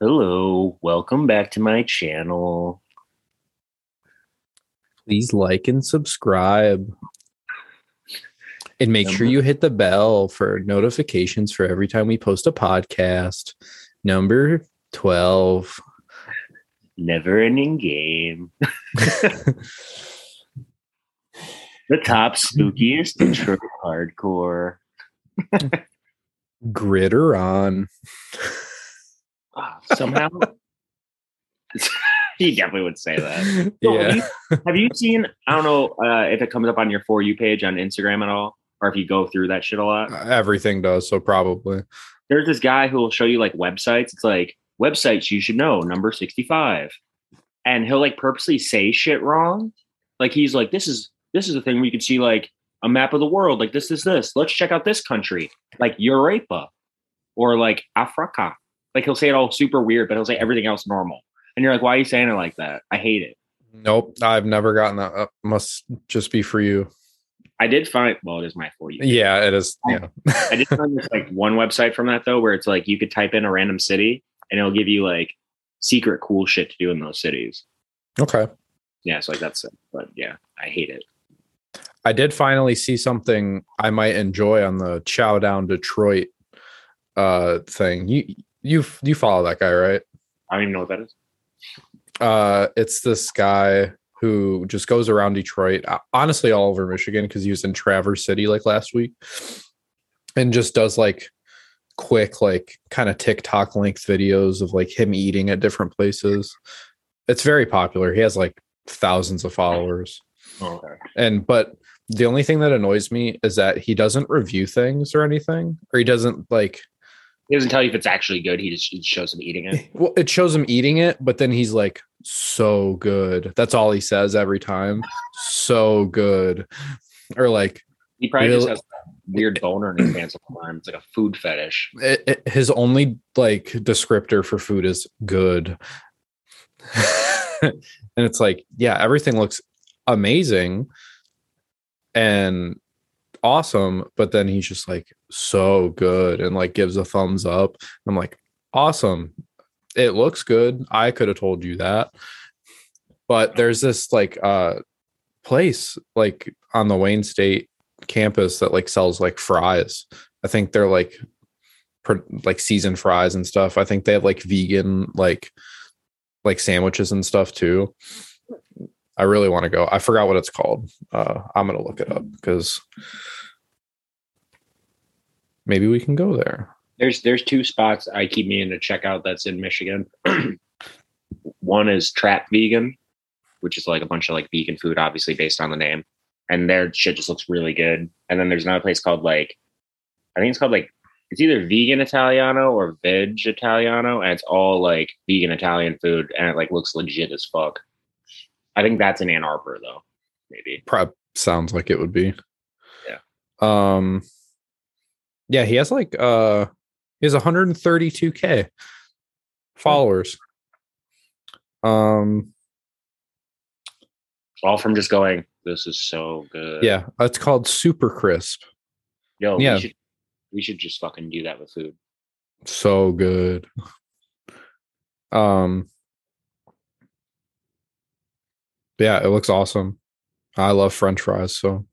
Hello, welcome back to my channel. Please like and subscribe. And make sure you hit the bell for notifications for every time we post a podcast. Number 12. Never ending game. The top spookiest Detroit hardcore. Gritter on. Ah, somehow, he definitely would say that. So, have, Yeah. you, have you seen? I don't know uh, if it comes up on your for you page on Instagram at all, or if you go through that shit a lot. Everything does, so probably. There's this guy who will show you like websites. It's like websites you should know, number sixty-five, and he'll like purposely say shit wrong. Like he's like, this is this is a thing where you can see like a map of the world, like this is this. Let's check out this country, like Europa, or like Africa. Like he'll say it all super weird, but he'll say everything else normal. And you're like, why are you saying it like that? I hate it. Nope. I've never gotten that. Must just be for you. I did find well, it is my for you. Yeah, it is. Yeah. I did find this like one website from that though, where it's like you could type in a random city and it'll give you like secret cool shit to do in those cities. Okay. Yeah, so like that's it. But yeah, I hate it. I did finally see something I might enjoy on the Chow Down Detroit uh thing. You you you follow that guy, right? I don't even know what that is. Uh it's this guy who just goes around Detroit, uh, honestly all over Michigan because he was in Traverse City like last week and just does like quick like kind of TikTok length videos of like him eating at different places. It's very popular. He has like thousands of followers. Oh, okay. And but the only thing that annoys me is that he doesn't review things or anything, or he doesn't like. He doesn't tell you if it's actually good. He just he shows him eating it. Well, it shows him eating it, but then he's like, "So good." That's all he says every time. So good, or like He probably just has a weird boner in his pants all the time. It's like a food fetish. it, it- his only like descriptor for food is good, and it's like, yeah, everything looks amazing and awesome, but then he's just like so good and like gives a thumbs up. I'm like, awesome. It looks good. I could have told you that. But there's this like uh place like on the Wayne State campus that like sells like fries. I think they're like like seasoned fries and stuff. I think they have like vegan like like sandwiches and stuff too. I really want to go. I forgot what it's called. Uh, I'm gonna look it up because maybe we can go there. There's there's two spots I keep meaning to check out that's in Michigan. One is Trap Vegan, which is like a bunch of like vegan food, obviously based on the name. And their shit just looks really good. And then there's another place called like I think it's called like it's either vegan Italiano or veg Italiano, and it's all like vegan Italian food, and it like looks legit as fuck. I think that's in Ann Arbor though, maybe. Prob sounds like it would be. Yeah. Um. Yeah, he has like uh, he has 132k followers. Um. All from just going, this is so good. Yeah, it's called Super Crisp. Yo, Yeah. we should we should just fucking do that with food. so good um yeah it looks awesome i love french fries so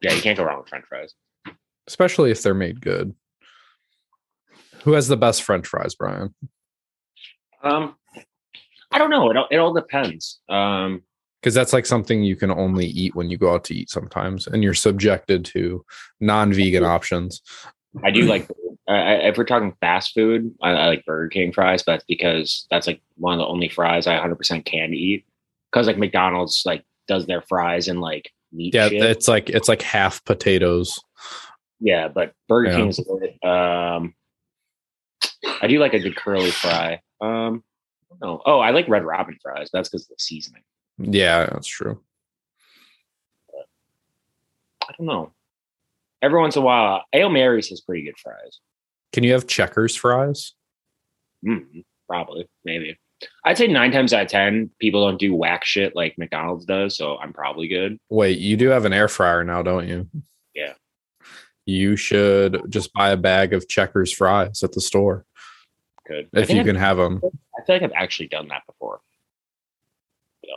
Yeah, you can't go wrong with French fries. especially if they're made good who has the best french fries brian Um, I don't know. It all, it all depends. Um, because that's like something you can only eat when you go out to eat sometimes and you're subjected to non-vegan options I do like I, I- if we're talking fast food, I, I like Burger King fries, but that's because that's like one of the only fries I 100% can eat. Because like McDonald's like does their fries and like meat. yeah shit. it's like it's like half potatoes yeah, but Burger Yeah. King is um, I do like a good curly fry. Um, no, oh, I like Red Robin fries. That's because of the seasoning. yeah that's true I don't know. Every once in a while, Ale Mary's has pretty good fries. can you have checkers fries Mm, probably, maybe. I'd say nine times out of ten, people don't do whack shit like McDonald's does, so I'm probably good. Wait, you do have an air fryer now, don't you? Yeah. You should just buy a bag of Checkers fries at the store. Good. If you I've- can have them. I feel like I've actually done that before. So,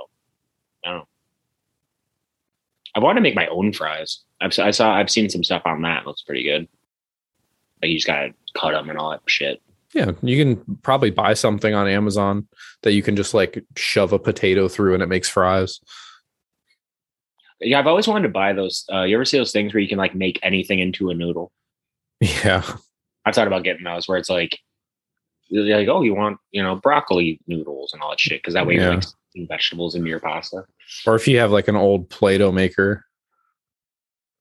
I don't know. I want to make my own fries. I've I saw I've seen some stuff on that. It looks pretty good. Like you just gotta cut them and all that shit. Yeah, you can probably buy something on Amazon that you can just like shove a potato through and it makes fries. Yeah, I've always wanted to buy those. Uh, you ever see those things where you can like make anything into a noodle? Yeah. I've thought about getting those where it's like, like, oh, you want you know broccoli noodles and all that shit because that way Yeah. you're like vegetables into your pasta. Or if you have like an old Play-Doh maker.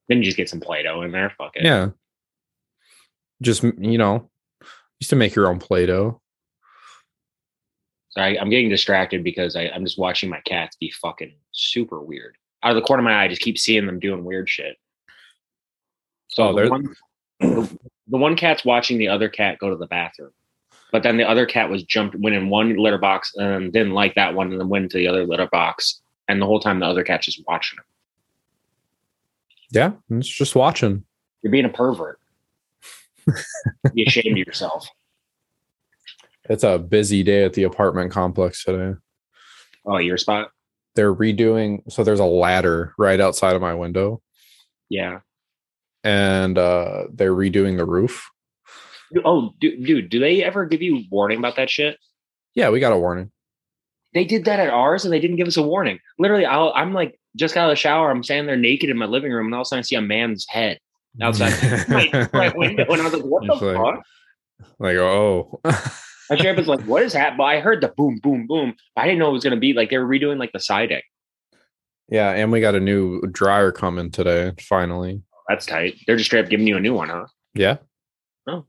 Then you just get some Play-Doh in there. Fuck it. Yeah. Just you know, used to make your own Play-Doh. So I, I'm getting distracted because I, I'm just watching my cats be fucking super weird. Out of the corner of my eye, I just keep seeing them doing weird shit. So Oh, the, one, the, the one cat's watching the other cat go to the bathroom, but then the other cat was jumped, went in one litter box and didn't like that one, and then went into the other litter box. And the whole time, the other cat's just watching him. Yeah, it's just watching. You're being a pervert. Be ashamed of yourself. It's a busy day at the apartment complex today. Oh, your spot? They're redoing so there's a ladder right outside of my window Yeah. and uh they're redoing the roof. Oh, dude, dude, do they ever give you warning about that shit? Yeah, we got a warning. They did that at ours, and they didn't give us a warning. Literally, I'll, I'm like just out of the shower. I'm standing there naked in my living room, and all of a sudden I see a man's head outside my, my window, and I was like, "What the like- fuck?" like, oh. My sheriff was like, "What is that?" But I heard the boom, boom, boom. I didn't know it was gonna be like they were redoing like the siding. yeah, and we got a new dryer coming today, finally. That's tight. They're just straight up giving you a new one, huh? Yeah. Oh,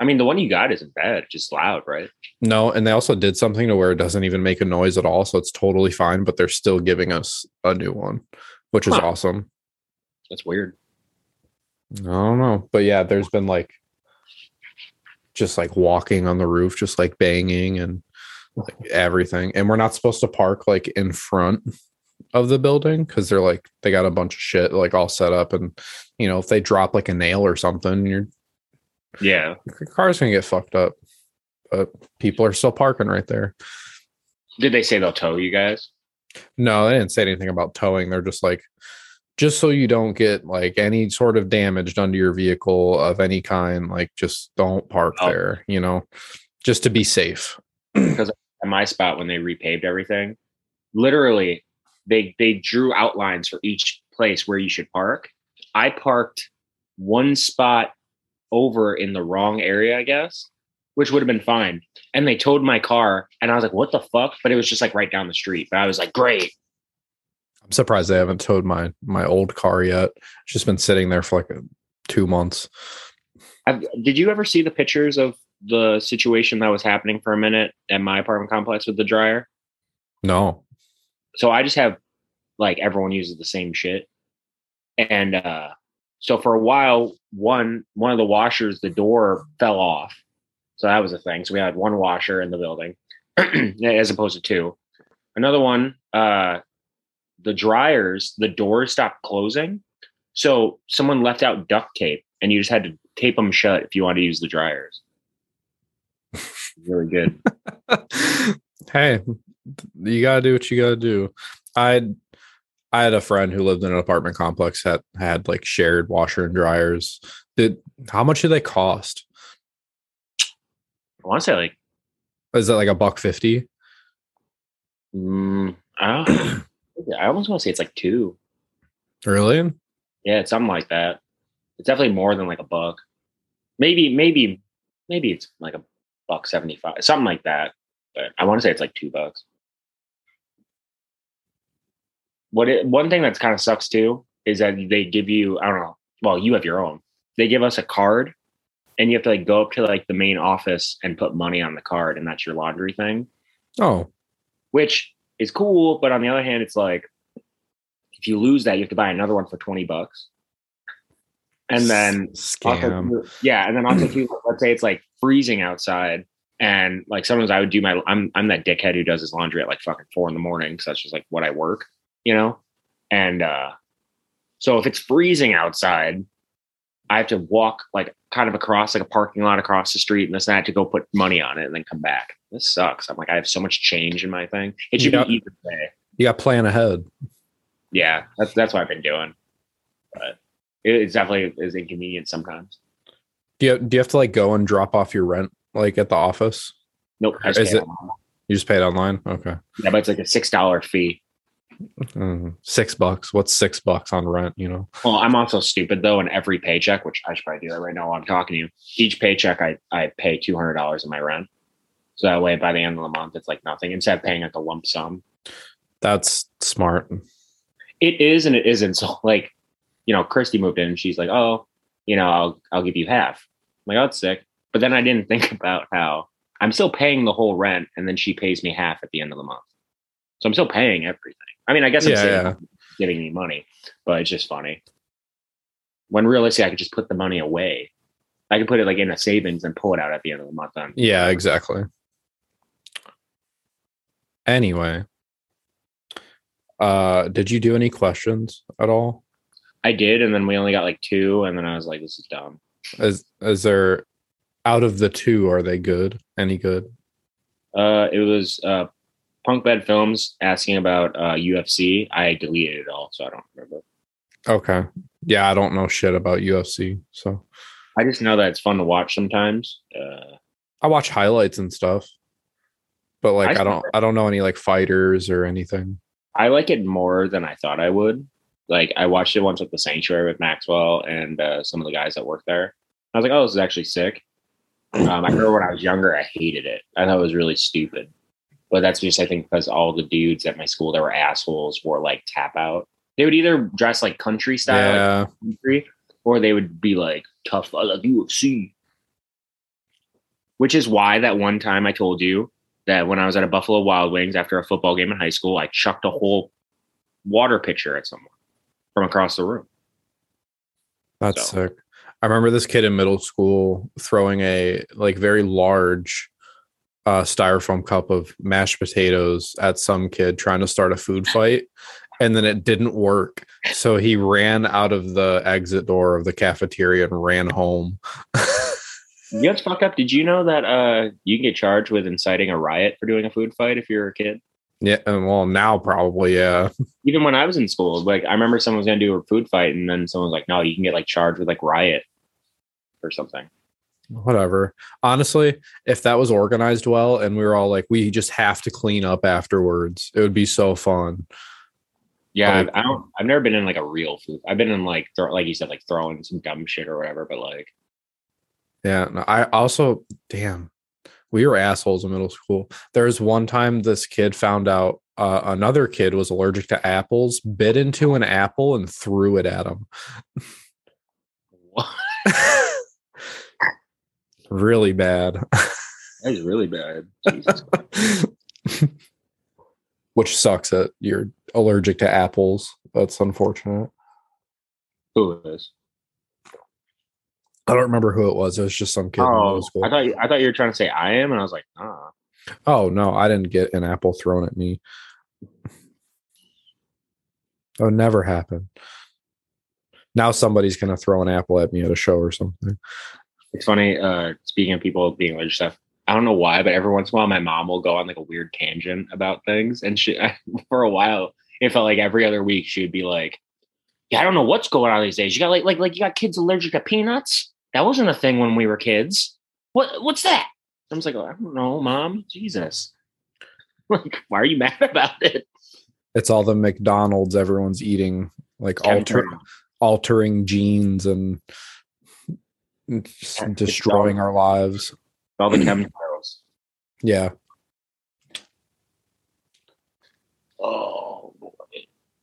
I mean, the one you got isn't bad. It's just loud, right? No, and they also did something to where it doesn't even make a noise at all, so it's totally fine, but they're still giving us a new one, which is awesome. That's weird. I don't know. But yeah, there's been like just like walking on the roof, just like banging and like everything. And we're not supposed to park like in front of the building because they're like they got a bunch of shit like all set up and you know if they drop like a nail or something your, Yeah. your car's gonna get fucked up but people are still parking right there Did they say they'll tow you guys? no they didn't say anything about towing they're just like just so you don't get like any sort of damage done to your vehicle of any kind like just don't park Oh. there you know just to be safe Because At my spot when they repaved everything, literally they they drew outlines for each place where you should park. I parked one spot over in the wrong area, I guess, which would have been fine. And they towed my car, and I was like, "What the fuck?" But it was just like right down the street. But I was like, "Great." I'm surprised they haven't towed my my old car yet it's just been sitting there for like a, two months Have, did you ever see the pictures of the situation that was happening for a minute at my apartment complex with the dryer? no so I just have like everyone uses the same shit. And uh so for a while, one one of the washers, the door fell off. So that was a thing. So we had one washer in the building as opposed to two. Another one, uh the dryers, the doors stopped closing. So someone left out duct tape and you just had to tape them shut if you wanted to use the dryers. Really good. hey, you gotta do what you gotta do. I I had a friend who lived in an apartment complex that had like shared washer and dryers. Did how much do they cost? I want to say like Is that like a buck fifty? Mm, I, don't, I almost want to say it's like two. Really? Yeah, it's something like that. It's definitely more than like a buck. Maybe, maybe, maybe it's like a buck seventy five, something like that. But I want to say it's like two bucks. What it, one thing that's kind of sucks too is that they give you I don't know. Well, you have your own. They give us a card, and you have to like go up to like the main office and put money on the card, and that's your laundry thing Oh, which is cool. But on the other hand, it's like if you lose that, you have to buy another one for 20 bucks. And then scam. too- yeah, and then also too, let's say it's like freezing outside. And like sometimes I would do my I'm I'm that dickhead who does his laundry at like fucking four in the morning because that's just like what I work, you know? And uh so if it's freezing outside, I have to walk like kind of across like a parking lot across the street and this and that to go put money on it and then come back. This sucks. I'm like, I have so much change in my thing. It should Yeah. be either way. You got plan ahead. Yeah, that's that's what I've been doing. But it, it's definitely is inconvenient sometimes. Do you do you have to like go and drop off your rent like at the office? Nope. I just Is it- online. You just pay it online. Okay, Yeah, but it's like a six dollar fee. Mm, six bucks. What's six bucks on rent? You know. Well, I'm also stupid though. And every paycheck, which I should probably do that right now while I'm talking to you, each paycheck I I pay two hundred dollars in my rent. So that way, by the end of the month, it's like nothing. Instead of paying like a lump sum, That's smart. it is and it isn't. So like, you know, Christy moved in and she's like, oh, you know, I'll I'll give you half. I'm like, oh, that's sick. But then I didn't think about how I'm still paying the whole rent, and then she pays me half at the end of the month. So I'm still paying everything. I mean, I guess I'm Yeah, yeah. giving me money, but it's just funny. When realistically, I could just put the money away. I could put it like in a savings and pull it out at the end of the month. Then Yeah, exactly. Anyway, uh, did you do any questions at all? I did, and then we only got like two, and then I was like, "This is dumb." Is is there out of the two? Are they good? Any good? Uh, it was uh, Punk Bed Films asking about uh, UFC. I deleted it all, so I don't remember. Okay. Yeah, I don't know shit about UFC, so I just know that it's fun to watch sometimes. Uh, I watch highlights and stuff, but like I I, don't I don't know any like fighters or anything. I like it more than I thought I would. Like I watched it once with the Sanctuary with Maxwell and uh, some of the guys that work there. I was like, "Oh, this is actually sick." Um, I remember when I was younger, I hated it. I thought it was really stupid. But that's just I think because all the dudes at my school that were assholes wore like tap out. They would either dress like country style, like Yeah, country, or they would be like tough. I love UFC. Which is why that one time I told you that when I was at a Buffalo Wild Wings after a football game in high school, I chucked a whole water pitcher at someone from across the room. that's So- sick. I remember this kid in middle school throwing a like very large uh styrofoam cup of mashed potatoes at some kid trying to start a food fight and then it didn't work. So he ran out of the exit door of the cafeteria and ran home. You know what's fucked up? Did you know that uh, you can get charged with inciting a riot for doing a food fight if you're a kid? yeah, and well now probably yeah. Even when I was in school, like I remember someone was gonna do a food fight, and then someone was like, "No, you can get like charged with like riot or something." whatever. Honestly, if that was organized well and we were all like, we just have to clean up afterwards, it would be so fun. Yeah, Like- I don't. I've never been in like a real food. I've been in like throw, like you said, like throwing some dumb shit or whatever. But like, Yeah. no, I also, damn, we were assholes in middle school. There was one time this kid found out uh, another kid was allergic to apples, bit into an apple and threw it at him. what? really bad. that is really bad. Jesus. Which sucks that you're allergic to apples. That's unfortunate. Who is? I don't remember who it was. It was just some kid in Oh. I thought you, I thought you were trying to say I am, and I was like, ah. Oh no, I didn't get an apple thrown at me. That would never happen. Now somebody's gonna throw an apple at me at a show or something. It's funny. Uh, speaking of people being allergic to stuff, I don't know why, but every once in a while, my mom will go on like a weird tangent about things, and she for a while it felt like every other week she would be like, "Yeah, I don't know what's going on these days. You got like like like you got kids allergic to peanuts. That wasn't a thing when we were kids. What what's that?" I was like, oh, "I don't know, mom. Jesus, like why are you mad about it?" It's all the McDonald's everyone's eating, like alter, altering genes and destroying all- our lives. all the chemtrails. Yeah. Oh boy.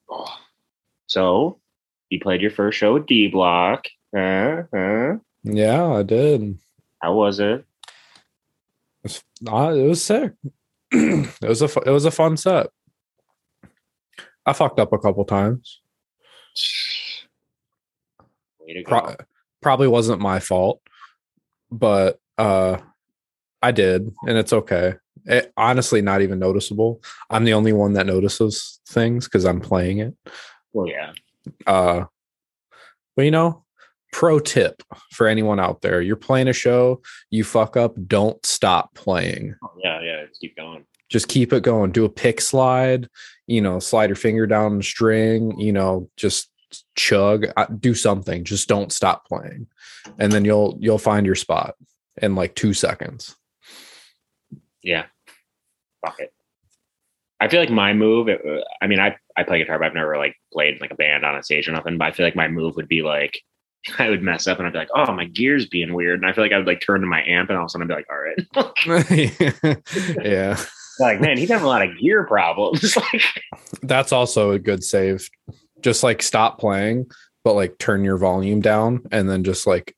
Oh. So you played your first show with D Block. Huh? Huh? Yeah, I did. How was it? Uh, it was sick. it was a it was a fun set. I fucked up a couple times. Way to go. Pro- probably wasn't my fault, but uh, I did, and it's okay. It, honestly, not even noticeable. I'm the only one that notices things because I'm playing it. well, yeah. Uh, but you know, pro tip for anyone out there you're playing a show you fuck up don't stop playing Oh, yeah, yeah. Just keep going. just keep it going do a pick slide you know slide your finger down the string you know just chug uh, do something just don't stop playing and then you'll you'll find your spot in like two seconds Yeah. Fuck it. I feel like my move. it, uh, I mean, I I play guitar, but I've never like played like a band on a stage or nothing. But I feel like my move would be like I would mess up and I'd be like, oh, my gear's being weird, and I feel like I would like turn to my amp and all of a sudden I'd be like, all right, yeah like man, he's having a lot of gear problems. like, that's also a good save just like stop playing but like turn your volume down and then just like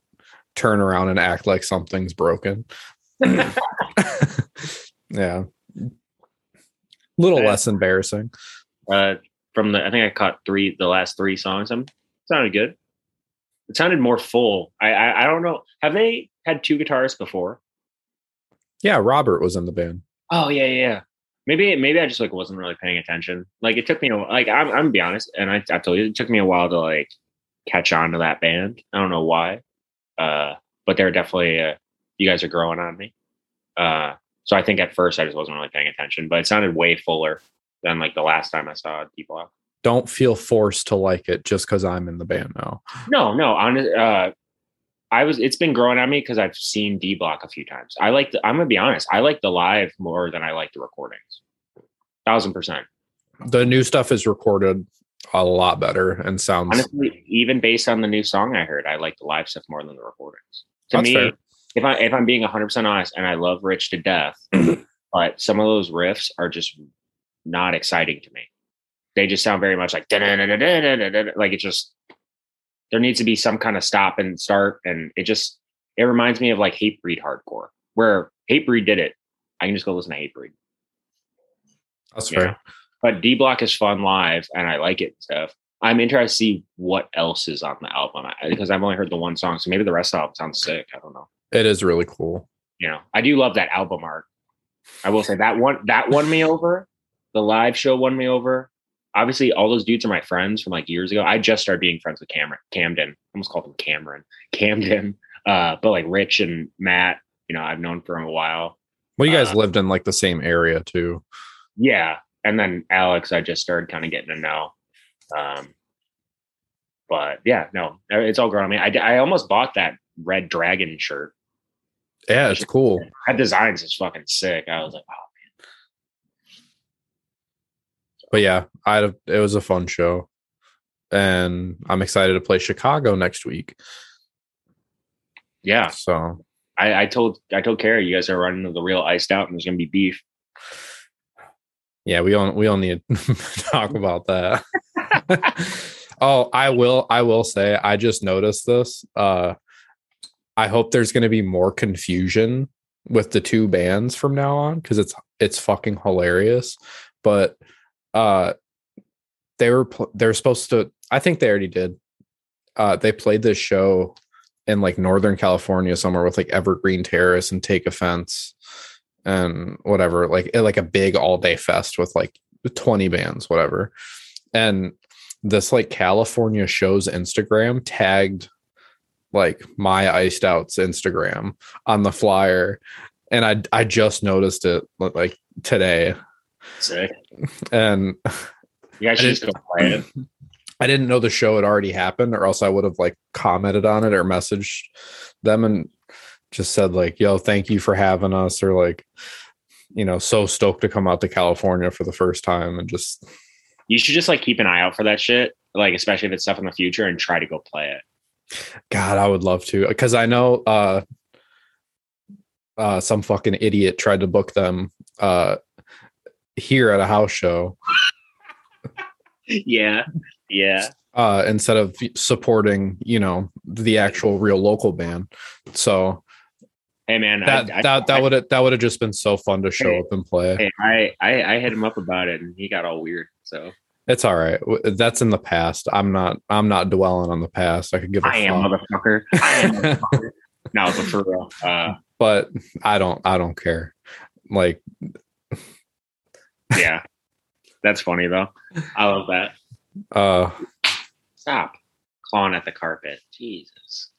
turn around and act like something's broken yeah little Yeah. less embarrassing uh, from the I think I caught three the last three songs. Them sounded good. It sounded more full. I, I I don't know. Have they had two guitarists before? yeah robert was in the band Oh yeah, yeah. Maybe maybe I just like wasn't really paying attention. Like it took me a, like I'm I'm gonna be honest, and I I told you it took me a while to like catch on to that band. I don't know why, uh, but they're definitely uh, you guys are growing on me. Uh, so I think at first I just wasn't really paying attention, but it sounded way fuller than like the last time I saw D Block. Don't feel forced to like it just because i'm in the band now No, no, uh, I was. It's been growing on me because I've seen D Block a few times. I like. The, I'm gonna be honest. I like the live more than I like the recordings. Thousand percent. the new stuff is recorded a lot better and sounds honestly, even based on the new song I heard, I like the live stuff more than the recordings. To me, fair. if I if I'm being 100 percent honest, and I love Rich to death, but some of those riffs are just not exciting to me. They just sound very much like like it just there needs to be some kind of stop and start, and it just it reminds me of like Hatebreed hardcore, where Hatebreed did it. I can just go listen to Hatebreed. that's Yeah. fair But D Block is fun live, and I like it and stuff. I'm interested to see what else is on the album because I've only heard the one song, so maybe the rest of the album sounds sick. I don't know. it is really cool You know, I do love that album art. I will say that one that won me over. The live show won me over. Obviously, all those dudes are my friends from like years ago. I just started being friends with Cameron, Camden. I almost called him Cameron, Camden. Uh, but like Rich and Matt, you know, I've known for a while. well you guys Uh, lived in like the same area too Yeah, and then Alex, I just started kind of getting to know. Um, but yeah, no, it's all grown on me. I, I almost bought that red dragon shirt. yeah it's cool That designs is fucking sick. I was like, oh, but yeah i had it was a fun show. And i'm excited to play chicago next week. Yeah. so. I, I told I told Carrie you guys are running the real iced out, and there's gonna be beef. yeah we don't we don't need to talk about that. Oh i will i will say i just noticed this uh i hope there's going to be more confusion with the two bands from now on because it's it's fucking hilarious. But uh they were pl- they're supposed to i think they already did. Uh they played this show in like northern california somewhere with like evergreen terrace and take offense and whatever like eh, like a big all day fest with like 20 bands whatever. And this like california shows instagram tagged like my iced outs instagram on the flyer. And i i just noticed it like today Sick. and You guys should just go play it. I didn't know the show had already happened, or else I would have like commented on it or messaged them and just said like, "Yo, thank you for having us," or like, you know, so stoked to come out to California for the first time, and just You should just like keep an eye out for that shit, like especially if it's stuff in the future, and try to go play it. God, I would love to because I know uh, uh, some fucking idiot tried to book them uh here at a house show yeah, yeah. uh instead of supporting you know the actual real local band so Hey man, that I, that that would that would have just been so fun to show Hey, up and play. Hey, I, I I hit him up about it, and he got all weird. So It's all right. That's in the past. I'm not. I'm not dwelling on the past. I could give a I am fuck. motherfucker. I am motherfucker. no, but for real. Uh, but I don't. I don't care. Like yeah, that's funny though. I love that. uh Stop. clawing at the carpet. Jesus.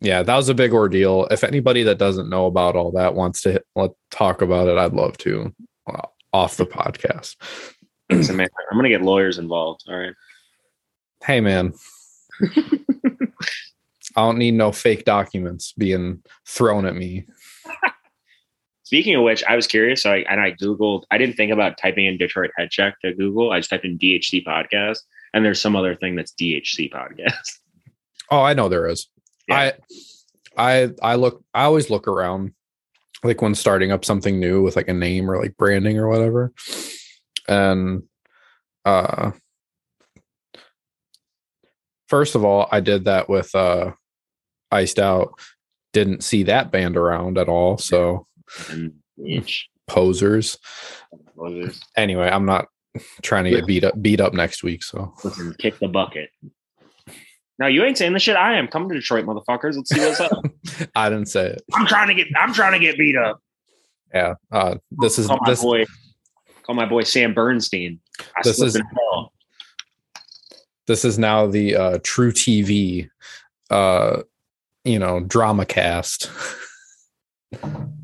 Yeah, that was a big ordeal. If anybody that doesn't know about all that wants to hit, let talk about it, I'd love to uh, off the podcast. Man, I'm gonna get lawyers involved. All right. Hey, man, I don't need no fake documents being thrown at me. Speaking of which, I was curious. So I and I googled. I didn't think about typing in Detroit head check to Google. I just typed in DHC podcast, and there's some other thing that's DHC podcast. Oh, I know there is. Yeah. I I I look I always look around like when starting up something new with like a name or like branding or whatever. And uh first of all, I did that with uh Iced Out. Didn't see that band around at all, so And each posers. Anyway, I'm not trying to get beat up beat up next week, so listen, kick the bucket. No, you ain't saying the shit I am. Come to Detroit, motherfuckers. Let's see what's up. I didn't say it. I'm trying to get. I'm trying to get beat up. Yeah. Uh this is Call my this boy. Call my boy Sam Bernstein. I This is- this is now the uh truTV uh you know drama cast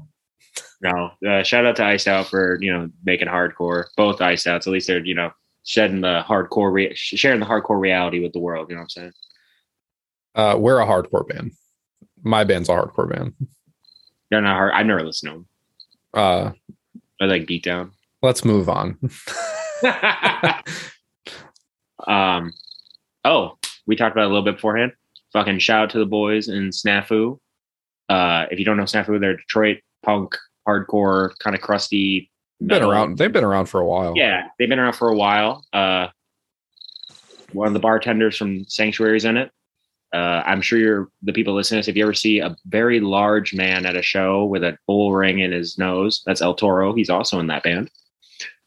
No, uh, shout out to Iced Out for you know making hardcore. Both Iced Outs, at least they're you know shedding the hardcore, re- sharing the hardcore reality with the world. You know what I'm saying? uh we're a hardcore band my band's a hardcore band They're not hard. I've never listened to them. uh I like Beatdown. let's move on um, oh, we talked about it a little bit beforehand. Fucking shout out to the boys in Snafu. Uh, if you don't know Snafu, they're Detroit punk, hardcore, kind of crusty. been around they've been around for a while Yeah, they've been around for a while. Uh, one of the bartenders from Sanctuary's in it. Uh, I'm sure you're the people listening to this. If you ever see a very large man at a show with a bull ring in his nose, that's El Toro. He's also in that band.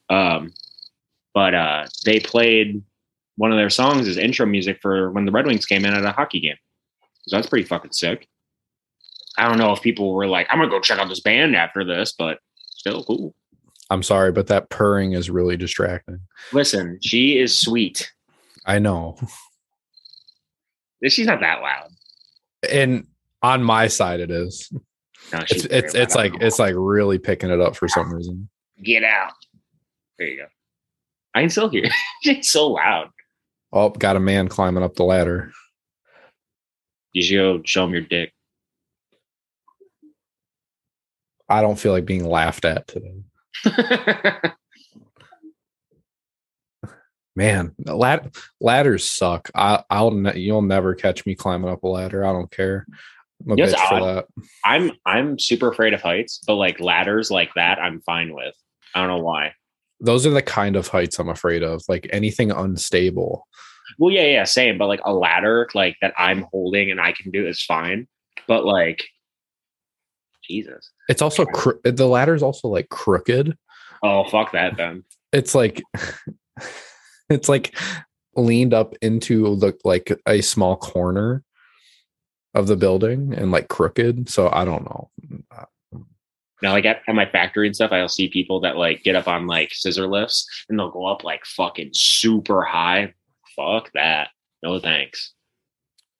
Um, but uh, they played one of their songs as intro music for when the Red Wings came in at a hockey game. So that's pretty fucking sick. I don't know if people were like, I'm gonna go check out this band after this, but still cool. i'm sorry but that purring is really distracting Listen, she is sweet. i know She's not that loud. and on my side it is No, it's it's it's like it's like really picking it up for some reason get out. There you go. I can still hear. she's so loud. oh got a man climbing up the ladder You should go show him your dick. I don't feel like being laughed at today Man, lad- ladders suck. I, I'll ne- you'll never catch me climbing up a ladder. I don't care. I'm a You know bitch for odd? that. I'm I'm super afraid of heights, but like ladders like that, I'm fine with. I don't know why. Those are the kind of heights I'm afraid of. Like anything unstable. Well, yeah, yeah, same. But like a ladder, like that I'm holding and I can do is fine. But like, Jesus. It's also cro- the ladder's also like crooked. Oh fuck that then. It's like it's like leaned up into the like a small corner of the building and like crooked. So I don't know. Now, like at, at my factory and stuff, I'll see people that like get up on like scissor lifts and they'll go up like fucking super high. Fuck that. No thanks.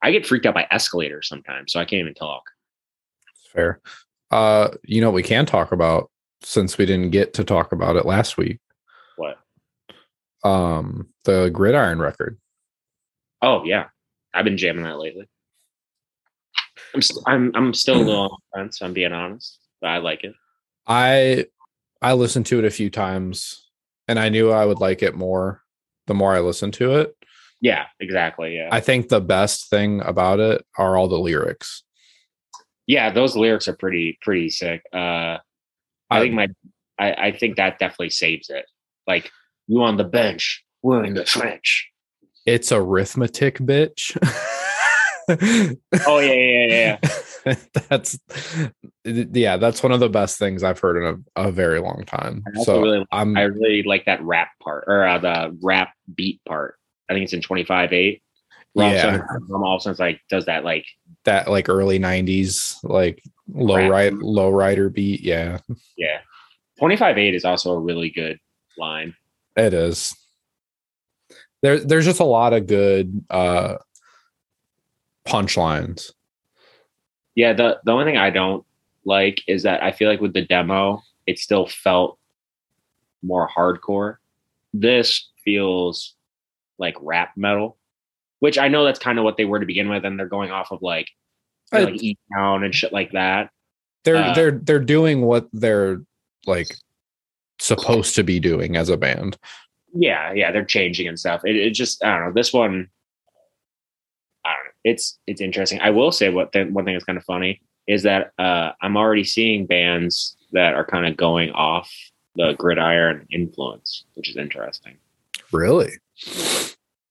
I get freaked out by escalators sometimes, so I can't even talk. Fair. Uh, you know, what we can talk about since we didn't get to talk about it last week. What? Um, the gridiron record. Oh yeah, I've been jamming that lately. I'm st- I'm I'm still a little on the fence. I'm being honest, but I like it. I I listened to it a few times and I knew I would like it more the more I listened to it. Yeah, exactly. Yeah, I think the best thing about it are all the lyrics. Yeah. Those lyrics are pretty pretty sick. Uh, I think my I, I think that definitely saves it. Like you on the bench, we're in the trench. it's arithmetic, bitch. Oh yeah, yeah, yeah. yeah. that's yeah, that's one of the best things I've heard in a, a very long time. I So really- I'm I really like that rap part or uh, the rap beat part. I think it's in twenty five eight. Yeah. Rom all of a sudden like does that like that like early '90s like low Rap. ride low rider beat. Yeah, yeah. Twenty five eight is also a really good line. it is. There, there's just a lot of good uh punchlines. Yeah, the the only thing I don't like is that I feel like with the demo, it still felt more hardcore. This feels like rap metal, which I know that's kind of what they were to begin with, and they're going off of like Uh, like E Town and shit like that. They're Uh, they're they're doing what they're like supposed to be doing as a band. Yeah, yeah, they're changing and stuff. It, it just I don't know. This one, I don't know. It's it's interesting. I will say what the, one thing that's kind of funny is that uh, I'm already seeing bands that are kind of going off the gridiron influence, which is interesting. Really?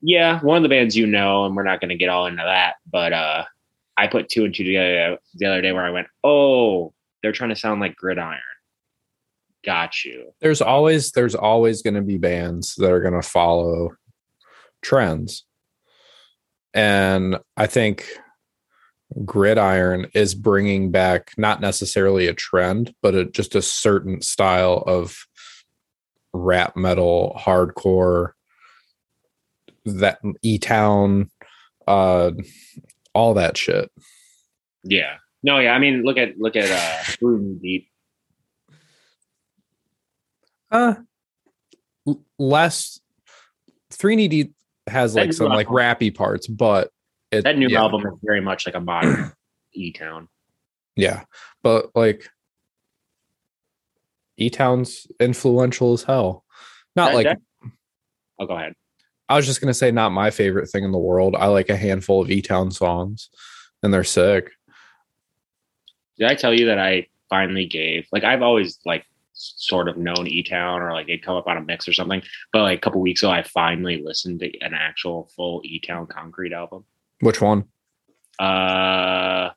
Yeah, one of the bands you know, and we're not going to get all into that, but uh, I put two and two together the other day where I went, oh, they're trying to sound like gridiron. Got you. There's always there's always going to be bands that are going to follow trends. And I think gridiron is bringing back not necessarily a trend, but a, just a certain style of rap metal, hardcore, that E Town, uh, all that shit. Yeah. No, yeah. I mean, look at look at uh, Deep. Uh, less. Three Knee Deep has like some like rappy parts, but it, That new yeah, album is very much like a modern E Town. yeah, but like E Town's influential as hell. Not That- like that- Oh, go ahead. I was just gonna say, not my favorite thing in the world. I like a handful of E Town songs, and they're sick. Did I tell you that I finally gave like I've always like sort of known E Town or like they'd come up on a mix or something, but like a couple weeks ago I finally listened to an actual full E Town Concrete album. Which one? Uh,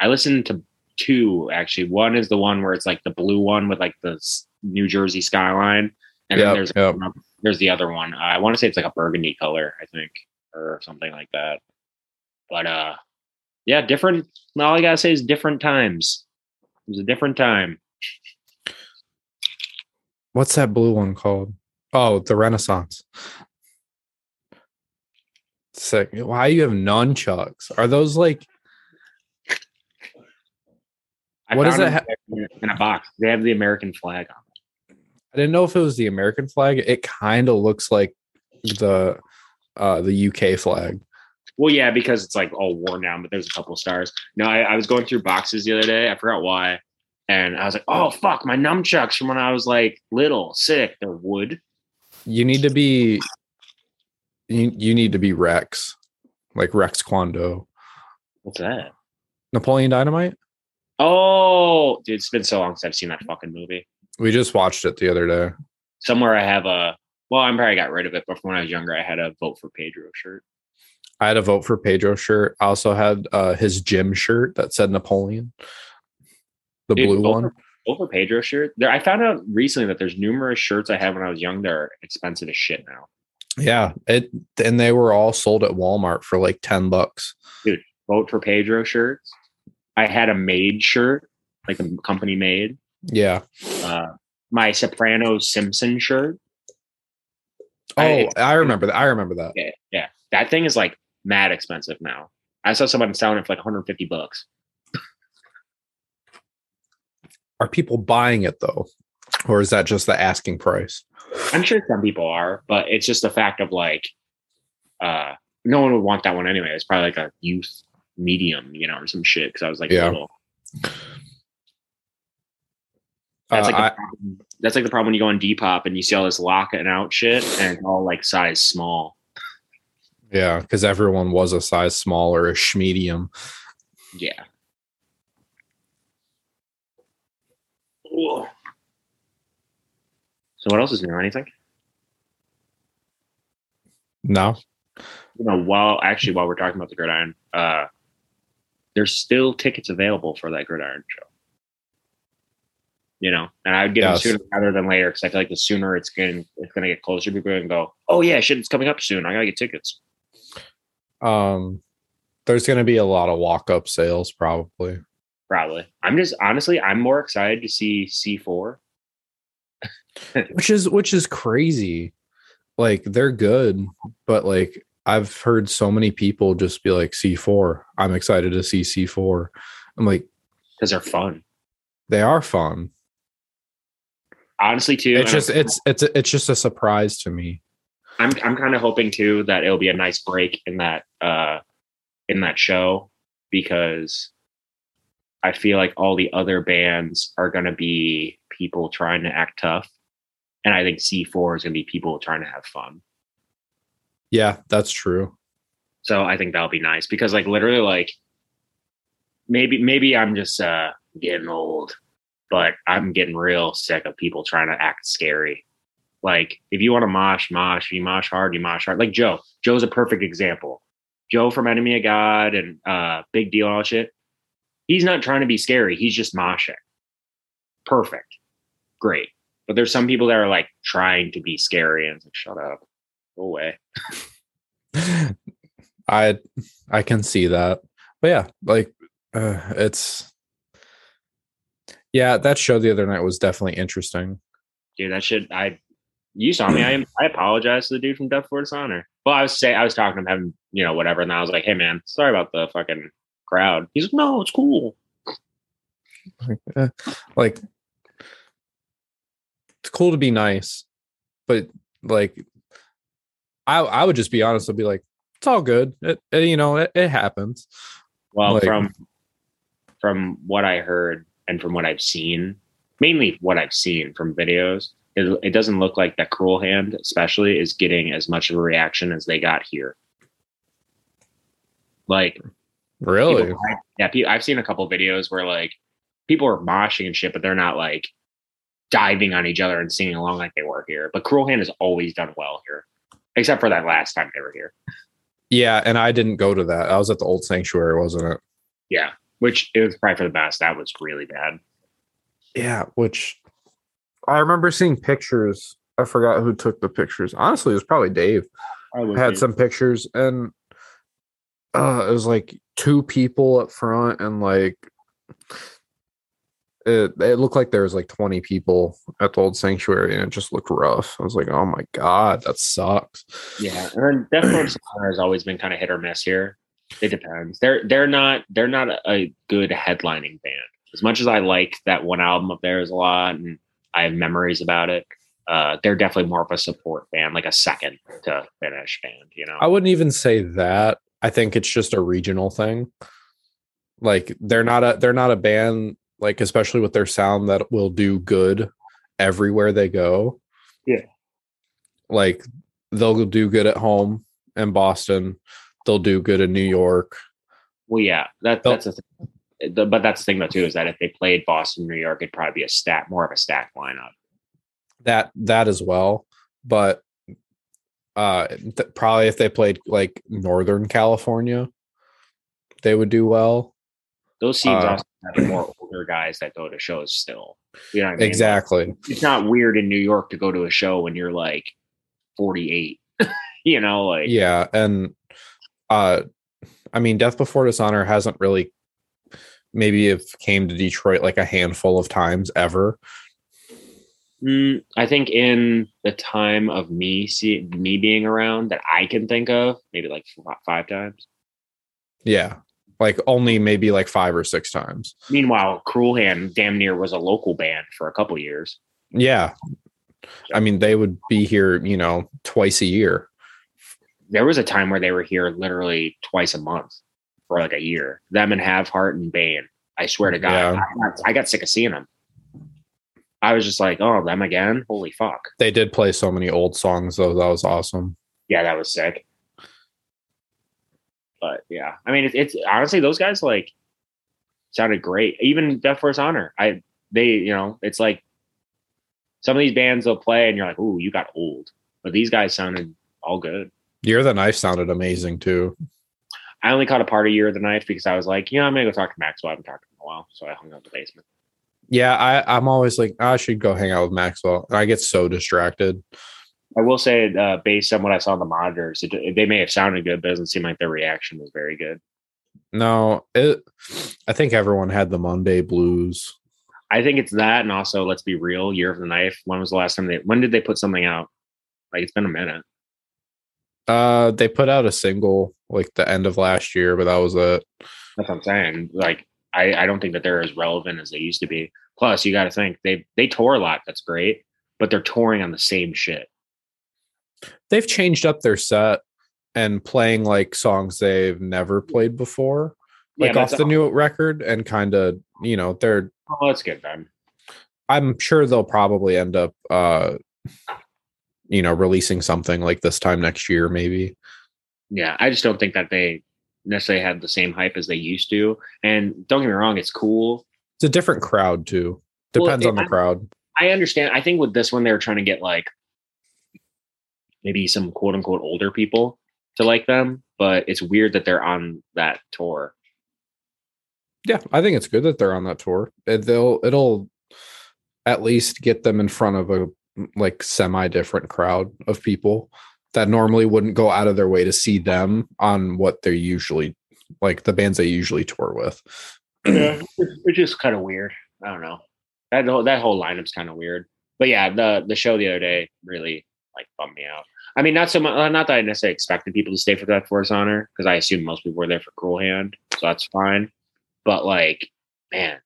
I listened to two actually. One is the one where it's like the blue one with like the New Jersey skyline, and Yep, then there's yep. There's the other one. I want to say it's like a burgundy color, I think, or something like that. But uh, yeah, different. All I gotta say is different times. It was a different time. What's that blue one called? Oh, the Renaissance. Sick. Why you have nunchucks? Are those like I What found it them in a box? They have the American flag on. I didn't know if it was the American flag. It kind of looks like the uh the UK flag. Well, yeah, because it's like all worn down, but there's a couple stars. No, I, I was going through boxes the other day. I forgot why. And I was like, oh, fuck, my nunchucks from when I was like little, sick. They're wood. You need to be you, you need to be Rex. Like Rex Kwon Do. What's that? Napoleon Dynamite? Oh, dude, it's been so long since I've seen that fucking movie. We just watched it the other day. Somewhere I have a, well, I'm probably got rid of it, but from when I was younger, I had a vote for Pedro shirt. I had a vote for Pedro shirt. I also had uh his gym shirt that said Napoleon. The Dude, blue one. For, vote for Pedro shirt. There, I found out recently that there's numerous shirts I had when I was young that are expensive as shit now. Yeah, it and they were all sold at Walmart for like 10 bucks. Dude, Vote for Pedro shirts. I had a made shirt, like a company made. Yeah. Uh, my Soprano Simpson shirt. Oh, I- I, remember that. I remember that. Yeah, yeah, that thing is like mad expensive now. I saw someone selling it for like 150 bucks. Are people buying it though? Or is that just the asking price? I'm sure some people are, but it's just the fact of like, uh, no one would want that one anyway. It's probably like a youth medium, you know, or some shit. Because I was like, Yeah. little. That's Uh, like the problem. that's like the problem when you go on Depop and you see all this locking out shit, and all like size small. Yeah, because everyone was a size small or a medium. Yeah. Ooh. So what else is new? Anything? No. you know, while actually while we're talking about the gridiron, uh, there's still tickets available for that gridiron show. You know, and I would get Yes. them sooner rather than later because I feel like the sooner it's going, it's going to get closer. People are going to go, oh yeah, shit, it's coming up soon. I gotta get tickets. Um there's gonna be a lot of walk-up sales probably. Probably. I'm just honestly, I'm more excited to see C4. Which is which is crazy. Like they're good, but like I've heard so many people just be like C4. I'm excited to see C4. I'm like, because they're fun. they are fun. Honestly, too. It's just I'm- it's it's it's just a surprise to me. I'm I'm kind of hoping too that it'll be a nice break in that uh in that show because I feel like all the other bands are going to be people trying to act tough and I think C4 is going to be people trying to have fun. Yeah, that's true. So I think that'll be nice because like literally like maybe maybe I'm just uh getting old, but I'm getting real sick of people trying to act scary. Like if you want to mosh, mosh, you mosh hard, you mosh hard. Like Joe. Joe's a perfect example. Joe from Enemy of God and uh Big Deal and all shit. He's not trying to be scary. He's just moshing. Perfect. Great. But there's some people that are like trying to be scary and it's like, shut up. Go away. I I can see that. But yeah, like uh, it's yeah, that show the other night was definitely interesting. dude, that shit. I, you saw me. I, I apologize to the dude from Death Before Dishonor. Well, I was say I was talking to him, having you know whatever, and I was like, hey man, sorry about the fucking crowd. He's like, no, it's cool. Like, eh, like it's cool to be nice, but like I I would just be honest and be like, it's all good. It, it- you know, it, it happens. Well, Like- from from what I heard and from what I've seen, mainly what I've seen from videos, it, it doesn't look like that Cruel Hand, especially, is getting as much of a reaction as they got here. Like Really? people- yeah, pe- I've seen a couple videos where like people are moshing and shit, but they're not like diving on each other and singing along like they were here. But Cruel Hand has always done well here, except for that last time they were here. Yeah, and I didn't go to that. I was at the old sanctuary, wasn't it? Yeah, which it was probably for the best. That was really bad. Yeah, which I remember seeing pictures. I forgot who took the pictures. Honestly, it was probably Dave. I had some pictures and uh it was like two people up front and like it, it looked like there was like 20 people at the old sanctuary and it just looked rough. I was like, oh my god, that sucks. Yeah, and then Death has always been kind of hit or miss here. It depends. They're they're not they're not a, good headlining band. As much as I like that one album of theirs a lot, and I have memories about it, uh, they're definitely more of a support band, like a second to finish band. You know, I wouldn't even say that. I think it's just a regional thing. Like they're not a they're not a band like especially with their sound that will do good everywhere they go. Yeah. Like they'll do good at home in Boston. They'll do good in New York. well, yeah, that that's a th- the, but that's the thing though too is that if they played Boston, New York, it'd probably be a stat more of a stack lineup. That that as well. But uh th- probably if they played like Northern California, they would do well. Those scenes Uh, also have more older guys that go to shows still. You know I mean? Exactly. it's not weird in New York to go to a show when you're like 48. you know, like yeah and uh i mean death before dishonor hasn't really maybe if came to detroit like a handful of times ever Mm, I think in the time of me see me being around that I can think of, maybe like five times. yeah like only maybe like five or six times Meanwhile, Cruel Hand damn near was a local band for a couple years. yeah i mean they would be here you know twice a year There was a time where they were here literally twice a month for like a year. Them and Have Heart and Bane. I swear to God, Yeah. I, got, I got sick of seeing them. I was just like, oh, them again? Holy fuck. they did play so many old songs though that was awesome yeah, that was sick. But yeah, I mean, it's, it's honestly those guys like sounded great. Even Death Before Dishonor, I they you know it's like some of these bands they'll play and you're like, ooh, you got old, but these guys sounded all good. Year of the Knife sounded amazing too. I only caught a part of Year of the Knife because I was like, you know, I'm gonna go talk to Maxwell. I haven't talked to him in a while, so I hung out in the basement. Yeah, I, I'm always like, I should go hang out with Maxwell. I get so distracted. I will say, uh, based on what I saw on the monitors, it, they may have sounded good, but it doesn't seem like their reaction was very good. No, it I think everyone had the Monday blues. I think it's that, and also let's be real, Year of the Knife. When was the last time they? When did they put something out? Like it's been a minute. Uh, they put out a single like the end of last year, but that was it. That's what I'm saying. Like, I, I don't think that they're as relevant as they used to be. Plus, you got to think they they tour a lot. That's great, but they're touring on the same shit. They've changed up their set and playing like songs they've never played before, like Yeah, off the all- new record, and kind of you know they're. Oh, that's good then. I'm sure they'll probably end up, uh, you know, releasing something like this time next year, maybe. Yeah, I just don't think that they necessarily had the same hype as they used to. And don't get me wrong, it's cool. It's a different crowd too. Well, Depends it- on the crowd. I understand. I think with this one, they were trying to get like maybe some quote unquote older people to like them, but it's weird that they're on that tour. Yeah, I think it's good that they're on that tour. It, they'll it'll at least get them in front of a like semi different crowd of people that normally wouldn't go out of their way to see them on what they're usually like the bands they usually tour with. Yeah, it's just kind of weird. I don't know. That whole that whole lineup's kind of weird. But yeah, the the show the other day really like bummed me out. I mean, not so much. Uh, not that I necessarily expected people to stay for that Force Honor because I assumed most people were there for Cruel Hand, so that's fine. But like, man,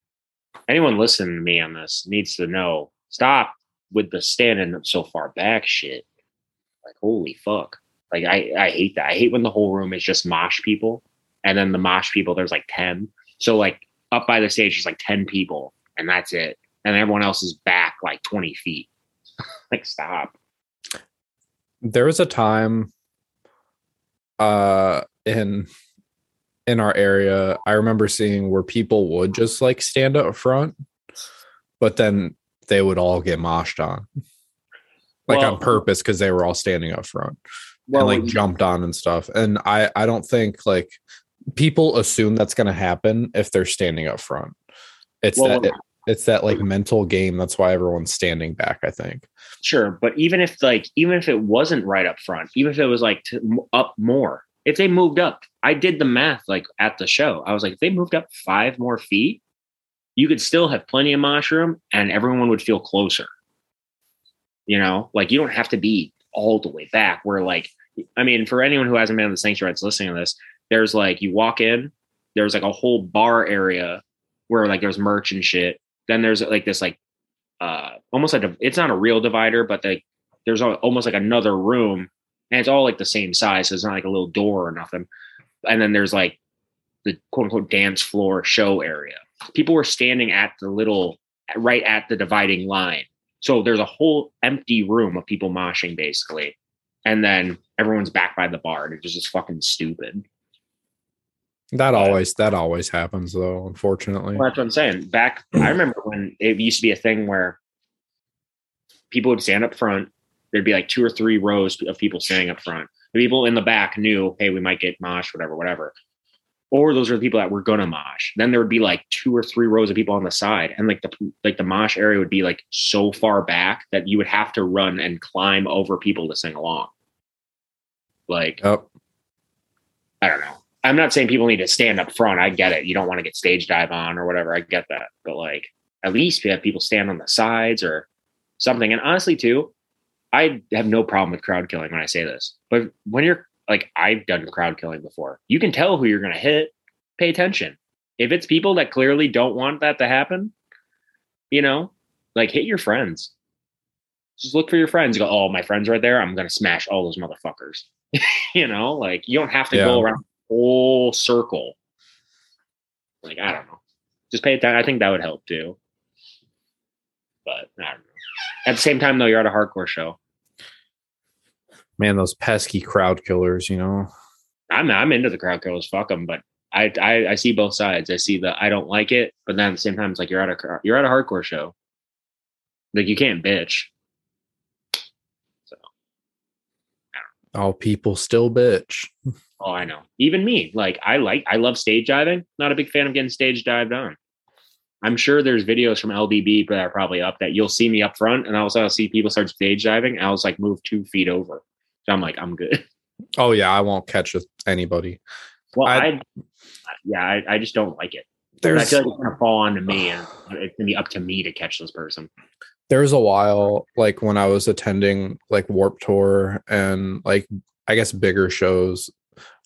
anyone listening to me on this needs to know stop with the standing so far back shit. Like, holy fuck! Like, I I hate that. I hate when the whole room is just mosh people, and then the mosh people there's like ten. So like up by the stage, there's like ten people, and that's it. And everyone else is back like twenty feet. like, stop. There was a time uh in in our area I remember seeing where people would just like stand up front, but then they would all get moshed on. Like Well- on purpose because they were all standing up front. Well, and like jumped on and stuff. And I I don't think like people assume that's going to happen if they're standing up front. It's Well, that it, it's that like mental game. That's why everyone's standing back. I think. Sure, but even if like even if it wasn't right up front, even if it was like to, up more, if they moved up, I did the math like at the show. I was like, if they moved up five more feet, you could still have plenty of mosh room, and everyone would feel closer. You know, like you don't have to be all the way back. Where like, I mean, for anyone who hasn't been in the sanctuary that's listening to this, there's like you walk in, there's like a whole bar area where like there's merch and shit. Then there's like this like uh almost like a, it's not a real divider, but like there's almost like another room, and it's all like the same size. So it's not like a little door or nothing. And then there's like the quote unquote dance floor show area. People were standing at the little right at the dividing line. So there's a whole empty room of people moshing basically. And then everyone's back by the bar. And it's just fucking stupid. That always that always happens though. Unfortunately, Well, that's what I'm saying. Back, I remember when it used to be a thing where people would stand up front. There'd be like two or three rows of people standing up front. The people in the back knew, hey, we might get mosh, whatever, whatever. Or those are the people that were gonna mosh. Then there would be like two or three rows of people on the side, and like the like the mosh area would be like so far back that you would have to run and climb over people to sing along. Like Yep. I don't know. I'm not saying people need to stand up front. I get it. You don't want to get stage dive on or whatever. I get that. But like at least we have people stand on the sides or something. And honestly, too, I have no problem with crowd killing when I say this. But when you're like I've done crowd killing before, you can tell who you're gonna hit. Pay attention. If it's people that clearly don't want that to happen, you know, like hit your friends. Just look for your friends. Go, oh, my friend's right there. I'm gonna smash all those motherfuckers. you know, like you don't have to go around the whole circle. Like, I don't know. Just pay attention. I think that would help too. But I don't know. At the same time, though, you're at a hardcore show. Man, those pesky crowd killers. You know. I'm I'm into the crowd killers. Fuck them. But I, I I see both sides. I see the I don't like it, but then at the same time, it's like you're at a you're at a hardcore show. Like you can't bitch. All people still bitch. Oh, I know. Even me, like I like I love stage diving. Not a big fan of getting stage dived on. I'm sure there's videos from LDB that are probably up that you'll see me up front, and also I'll see people start stage diving. And I was like move two feet over, so I'm like I'm good. Oh yeah, I won't catch with anybody. Well, I, I- yeah, I, I just don't like it. I There's feel like it's gonna fall onto me, and it's gonna be up to me to catch this person. there was a while like when I was attending like Warp Tour and like I guess bigger shows.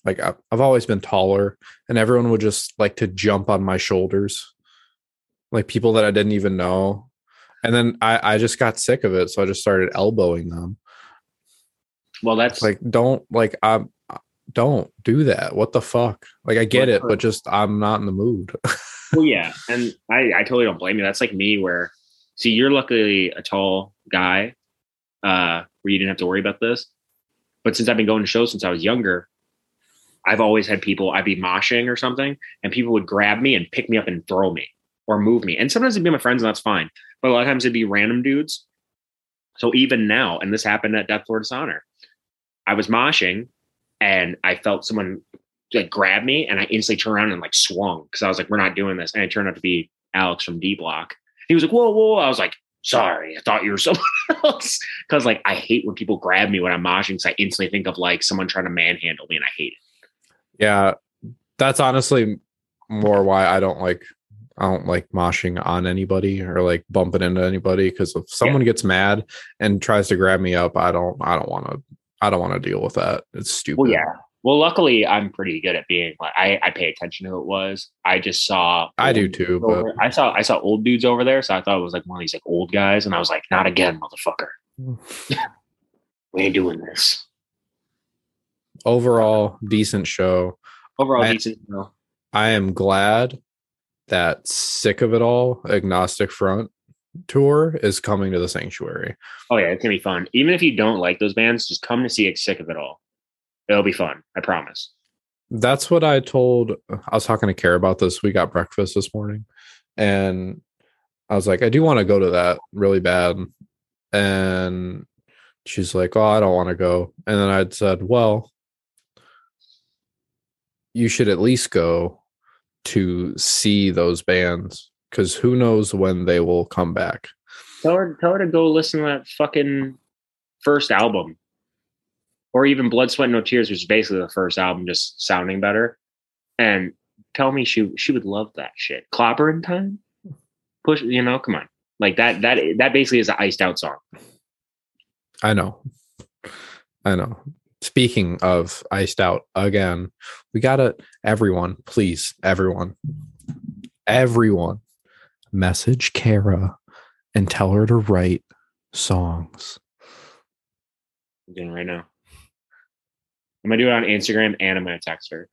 Like I- I've always been taller, and everyone would just like to jump on my shoulders, like people that I didn't even know. And then I, I just got sick of it, so I just started elbowing them. Well, that's Like, don't like I don't do that. What the fuck? Like I get it, but just I'm not in the mood. well, yeah, and I, I totally don't blame you. That's like me, where see, you're luckily a tall guy, uh, where you didn't have to worry about this. But since I've been going to shows since I was younger, I've always had people. I'd be moshing or something, and people would grab me and pick me up and throw me or move me. And sometimes it'd be my friends, and that's fine. But a lot of times it'd be random dudes. So even now, and this happened at Death Before Dishonor, I was moshing, and I felt someone like grab me and I instantly turned around and like swung because I was like, we're not doing this. And it turned out to be Alex from D Block. He was like, whoa, whoa, whoa. I was like, sorry, I thought you were someone else. Cause like I hate when people grab me when I'm moshing because I instantly think of like someone trying to manhandle me and I hate it. yeah, that's honestly more why I don't like I don't like moshing on anybody or like bumping into anybody because if someone gets mad and tries to grab me up, I don't I don't want to I don't want to deal with that. It's stupid. Well, yeah. Well, luckily I'm pretty good at being like I, I pay attention to who it was. I just saw I do too, but over- I saw I saw old dudes over there, so I thought it was like one of these like old guys, and I was like, not again, motherfucker. we ain't doing this. overall decent show. Overall, I- decent. know. I am glad that sick of it all agnostic front tour is coming to the sanctuary. Oh yeah, it's gonna be fun. Even if you don't like those bands, just come to see it sick of it all. It'll be fun. I promise. That's what I told I was talking to Kara about this. We got breakfast this morning and I was like, I do want to go to that really bad. And she's like, Oh, I don't want to go. And then I'd said, Well, you should at least go to see those bands because who knows when they will come back. Tell her, tell her to go listen to that fucking first album, or even Blood, Sweat, No Tears, which is basically the first album, just sounding better. And tell me she she would love that shit. Clobberin' Time, push. You know, come on, like that. That that basically is an iced out song. I know. I know. Speaking of iced out again, we gotta everyone, please, everyone, everyone, message Kara and tell her to write songs. I'm doing right now. I'm gonna do it on Instagram and I'm gonna text her.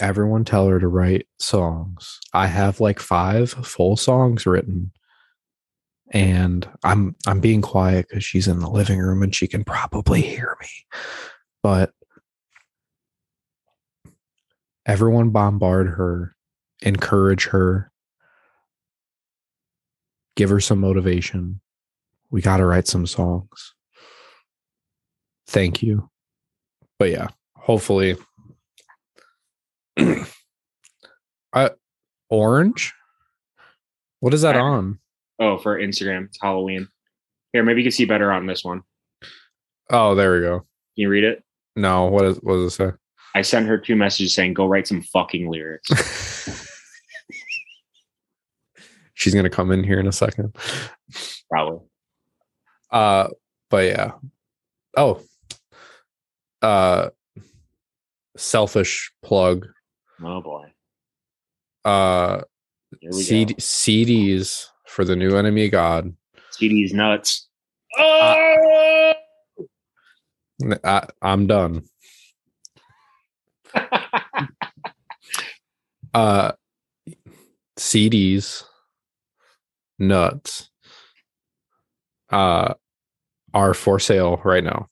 Everyone tell her to write songs. I have like five full songs written. And I'm I'm being quiet because she's in the living room and she can probably hear me. But everyone bombard her, encourage her, give her some motivation. We got to write some songs. Thank you. But yeah, hopefully uh, orange. What is that on? Oh, for Instagram, it's Halloween. Here, maybe you can see better on this one. Oh, there we go. Can you read it? No, what is what does it say? I sent her two messages saying, "Go write some fucking lyrics." She's gonna come in here in a second. Probably. Uh, but yeah. Oh, uh, selfish plug. Oh boy. Uh, CD-. CDs for the new enemy God. CD's nuts. Oh! I, I'm done. Uh, CDs, nuts, uh, are for sale right now,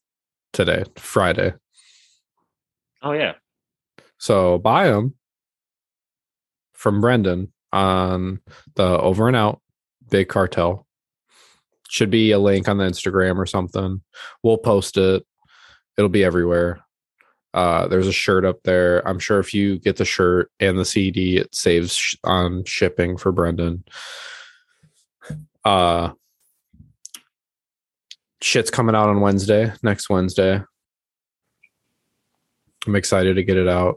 today, Friday. oh yeah. So buy them from Brendan on the Over and Out Big Cartel. Should be a link on the Instagram or something. We'll post it. It'll be everywhere. Uh, there's a shirt up there. I'm sure if you get the shirt and the CD, it saves sh- on shipping for Brendan. Uh, shit's coming out on Wednesday, next Wednesday. I'm excited to get it out.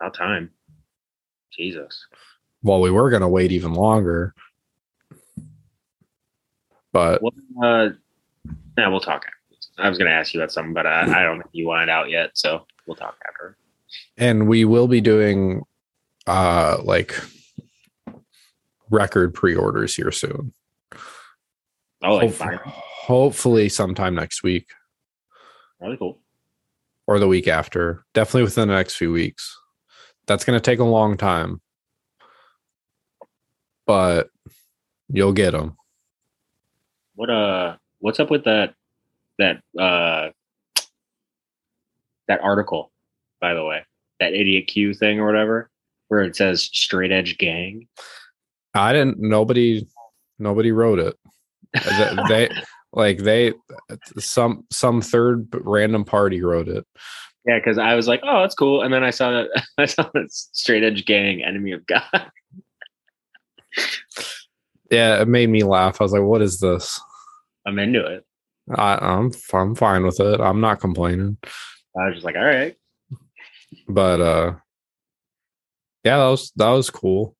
About time. Jesus. Well, we were gonna wait even longer, but Well, uh, yeah, we'll talk. afterwards. I was gonna ask you about something, but I, I don't think you want it out yet, so we'll talk after. And we will be doing uh like record pre-orders here soon. Oh, like Hopefully, hopefully sometime next week Really cool. or the week after. Definitely within the next few weeks. That's going to take a long time. But you'll get them. What uh what's up with that that uh that article, by the way? That IDIOTEQ thing or whatever, where it says straight edge gang. I didn't nobody nobody wrote it. they, they like they some some third random party wrote it. Yeah, because I was like, oh, that's cool. And then I saw that I saw that straight edge gang, enemy of God. Yeah, it made me laugh. I was like, "What is this?" I'm into it. I, I'm I'm fine with it. I'm not complaining. I was just like, all right. But uh, yeah, that was that was cool.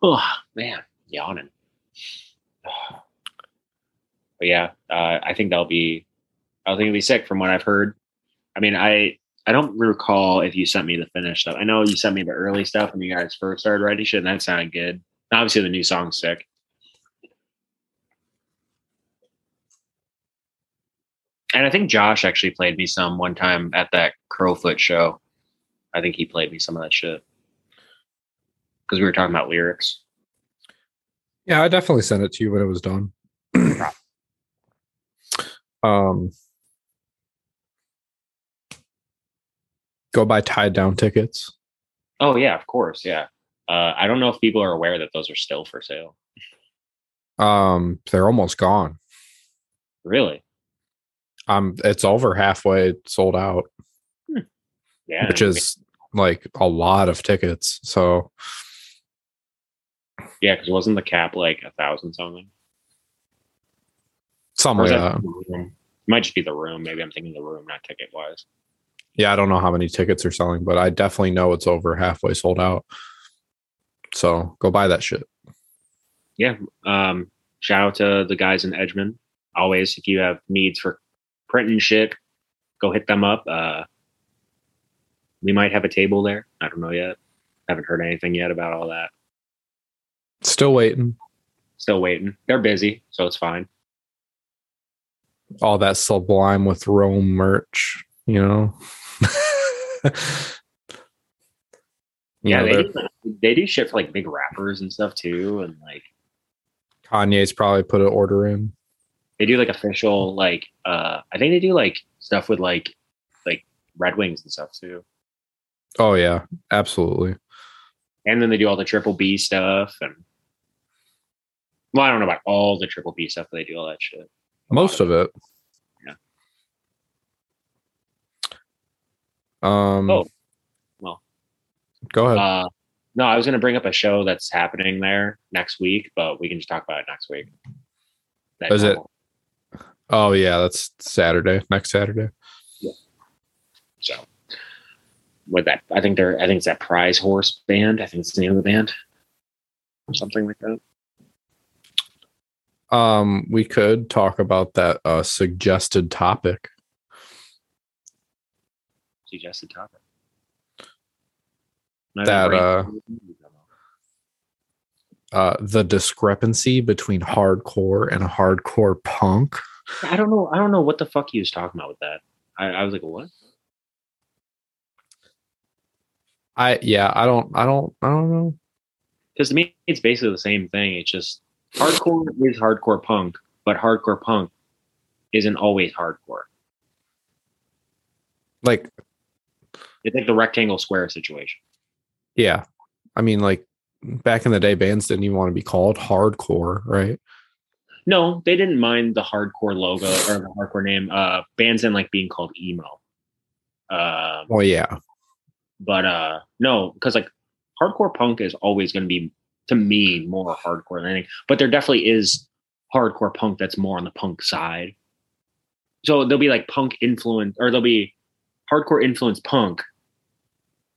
Oh man, yawning. But yeah, uh, I think that'll be. I think it'll be sick from what I've heard. I mean, I I don't recall if you sent me the finished stuff. I know you sent me the early stuff when you guys first started writing shit, and that sounded good. Obviously, the new song's sick. And I think Josh actually played me some one time at that Crowfoot show. I think he played me some of that shit because we were talking about lyrics. Yeah, I definitely sent it to you when it was done. um, go buy tied down tickets. Oh yeah, of course, yeah. Uh, I don't know if people are aware that those are still for sale. Um, they're almost gone. Really? Um, it's over halfway sold out, Yeah. which is like a lot of tickets. So yeah, because wasn't the cap like a thousand something? something Or like that that. the room? It might just be the room. Maybe I'm thinking the room, not ticket wise. Yeah, I don't know how many tickets are selling, but I definitely know it's over halfway sold out. So go buy that shit. Yeah. Um, shout out to the guys in Edgemond. Always, if you have needs for printing shit, go hit them up. Uh, we might have a table there. I don't know yet. Haven't heard anything yet about all that. Still waiting. Still waiting. They're busy, so it's fine. All that sublime with Rome merch, you know. Yeah, they do, they do shit for like big rappers and stuff too, and like Kanye's probably put an order in. they do like official like uh I think they do like stuff with like like Red Wings and stuff too. Oh yeah, absolutely. And then they do all the triple B stuff and well, I don't know about all the triple B stuff, but they do all that shit. Most of it. Yeah. Um. Oh. Go ahead. Uh no, I was gonna bring up a show that's happening there next week, but we can just talk about it next week. That Is it- oh yeah, that's Saturday. Next Saturday. Yeah. So with that, I think they're I think it's that Prize Horse band. I think it's the name of the band. Or something like that. Um, we could talk about that uh, suggested topic. Suggested topic. That, uh, Uh, the discrepancy between hardcore and hardcore punk. I don't know. I don't know what the fuck he was talking about with that. I, I was like, what? I yeah, I don't, I don't, I don't know. Because to me, it's basically the same thing. It's just hardcore is hardcore punk, but hardcore punk isn't always hardcore. Like, It's like the rectangle square situation. Yeah, I mean, like back in the day, bands didn't even want to be called hardcore, right? No, they didn't mind the hardcore logo or the hardcore name. Uh, bands didn't like being called emo. Uh, Well, yeah, but uh, no, because like hardcore punk is always going to be to me more hardcore than anything. But there definitely is hardcore punk that's more on the punk side. So there'll be like punk influence, or there'll be hardcore influence punk,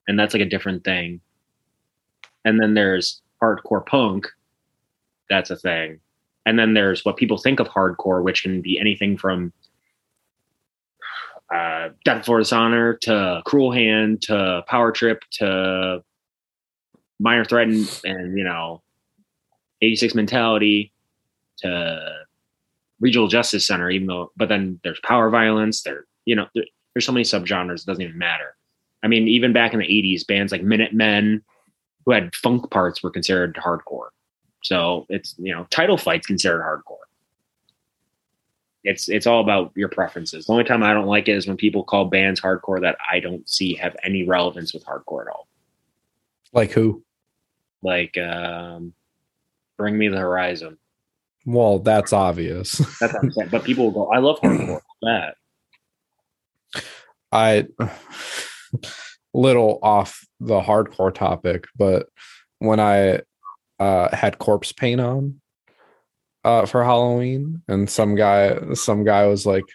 and that's like a different thing. And then there's hardcore punk, that's a thing. and then there's what people think of hardcore, which can be anything from uh, Death Before Dishonor to Cruel Hand to Power Trip to Minor Threat and, and you know 86 Mentality to Regional Justice Center. Even though, but then there's Power Violence. There, you know, there, there's so many subgenres. It doesn't even matter. I mean, even back in the 80s, bands like Minutemen, who had funk parts, were considered hardcore. So it's you know, title fights considered hardcore. It's it's all about your preferences. The only time I don't like it is when people call bands hardcore that I don't see have any relevance with hardcore at all. Like who? Like um, Bring Me the Horizon. Well, that's obvious. That's what I'm saying. But people will go, I love hardcore. That I little off the hardcore topic, but when I uh, had corpse paint on uh, for Halloween, and some guy, some guy was like,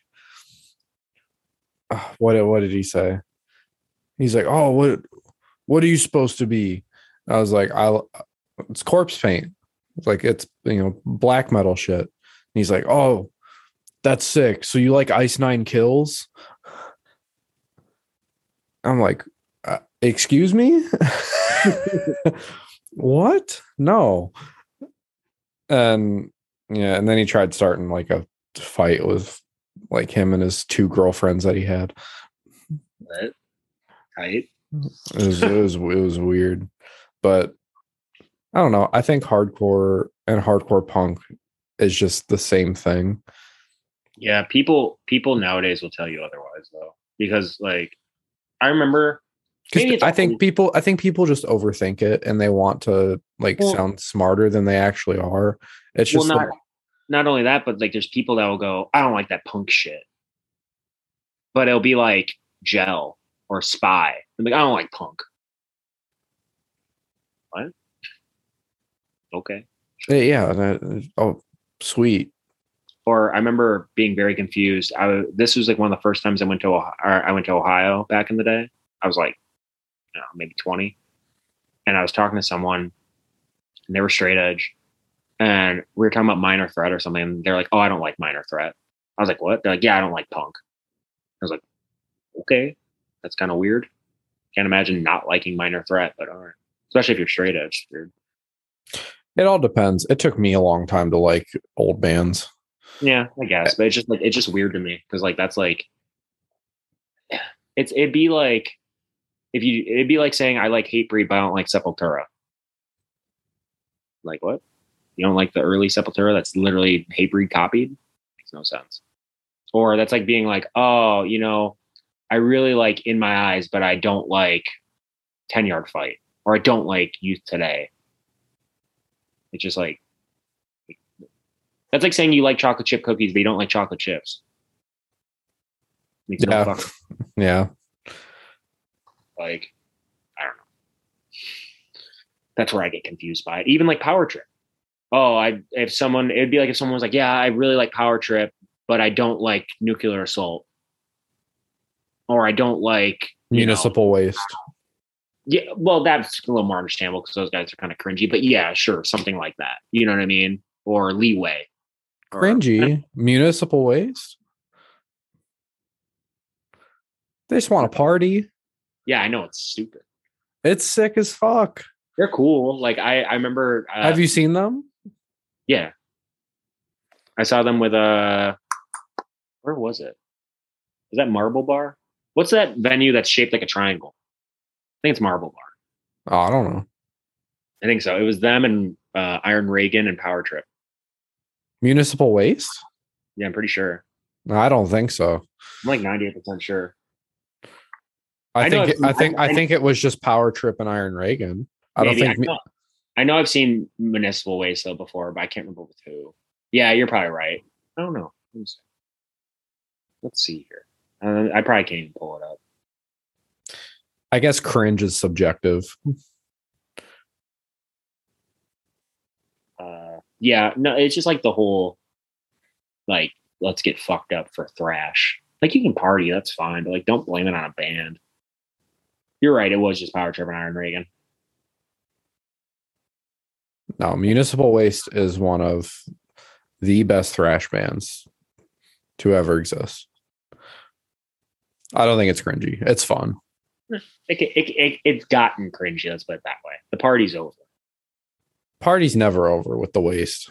uh, "What? What did he say?" He's like, "Oh, what? What are you supposed to be?" I was like, "I, it's corpse paint. Like it's you know black metal shit." And he's like, "Oh, that's sick. So you like Ice Nine Kills?" I'm like, uh, "Excuse me." what? No. And yeah, and then he tried starting like a fight with like him and his two girlfriends that he had. What? Tight. It was, it was it was weird, but I don't know. I think hardcore and hardcore punk is just the same thing. Yeah, people people nowadays will tell you otherwise though, because like I remember. Because I think people, I think people just overthink it and they want to like Well- sound smarter than they actually are. It's well, just not like, not only that, but like there's people that will go, I don't like that punk shit, but it'll be like Gel or Spy. I'm like, I don't like punk. What? Okay. eh, yeah. that- oh, sweet. or I remember being very confused. I this was like one of the first times I went to Ohio, or I went to Ohio back in the day. I was like, know, maybe twenty, and I was talking to someone, and they were straight edge, and we were talking about Minor Threat or something. And they're like, "Oh, I don't like Minor Threat." I was like, "What?" They're like, "Yeah, I don't like punk." I was like, "Okay, that's kind of weird." Can't imagine not liking Minor Threat, but all right, especially if you're straight edge. Weird. It all depends. It took me a long time to like old bands. Yeah, I guess, but it's just like it's just weird to me because like that's like it's it'd be like if you it'd be like saying I like Hatebreed but I don't like Sepultura. Like what? You don't like the early Sepultura that's literally Hatebreed copied? Makes no sense. Or that's like being like, oh, you know, I really like In My Eyes, but I don't like Ten Yard Fight, or I don't like Youth Today. It's just like that's like saying you like chocolate chip cookies, but you don't like chocolate chips. Makes Yeah. Yeah. Like I don't know. That's where I get confused by it. Even like Power Trip. Oh, I if someone it'd be like if someone was like, Yeah, I really like Power Trip, but I don't like nuclear assault. Or I don't like you know- Municipal waste. yeah, well, that's a little more understandable because those guys are kind of cringy. But yeah, sure, something like that. You know what I mean? Or leeway. Or- Cringy. Municipal waste. They just want to party. Yeah, I know it's stupid. It's sick as fuck. They're cool. Like I, I remember. Uh, Have you seen them? Yeah, I saw them with a. Where was it? Is that Marble Bar? What's that venue that's shaped like a triangle? I think it's Marble Bar. Oh, I don't know. I think so. It was them and uh, Iron Reagan and Power Trip. Municipal waste? Yeah, I'm pretty sure. No, I don't think so. I'm like 98% sure. I, I think it, I think I I- think it was just Power Trip and Iron Reagan. I don't think I know, I know I've seen Municipal Waste though before, but I can't remember with who. Yeah, you're probably right. I don't know. Let me see. Let's see here. Uh, I probably can't even pull it up. I guess cringe is subjective. Uh, yeah, no, it's just like the whole, like, let's get fucked up for thrash. Like, you can party, that's fine, but like, don't blame it on a band. You're right. It was just Power Trip and Iron Reagan. No, municipal waste is one of the best thrash bands to ever exist. I don't think it's cringy. It's fun. It, it, it, it's gotten cringy. Let's put it that way. The party's over. Party's never over with the waste.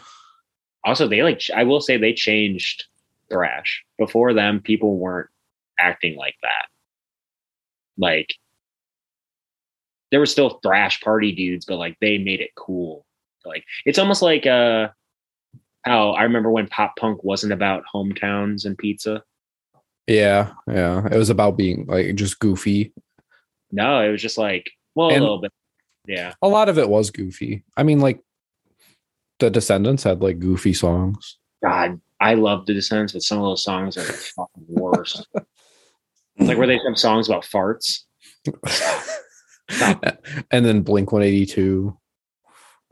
Also, they like. I will say they changed thrash. Before them, people weren't acting like that. Like there were still thrash party dudes, but like they made it cool. Like it's almost like uh how I remember when pop punk wasn't about hometowns and pizza. Yeah, yeah. It was about being like just goofy. No, it was just like well, And- a little bit. Yeah. A lot of it was goofy. I mean, like the Descendents had like goofy songs. God, I love the Descendents, but some of those songs are the fucking worst. Like where they have songs about farts. and then Blink 182.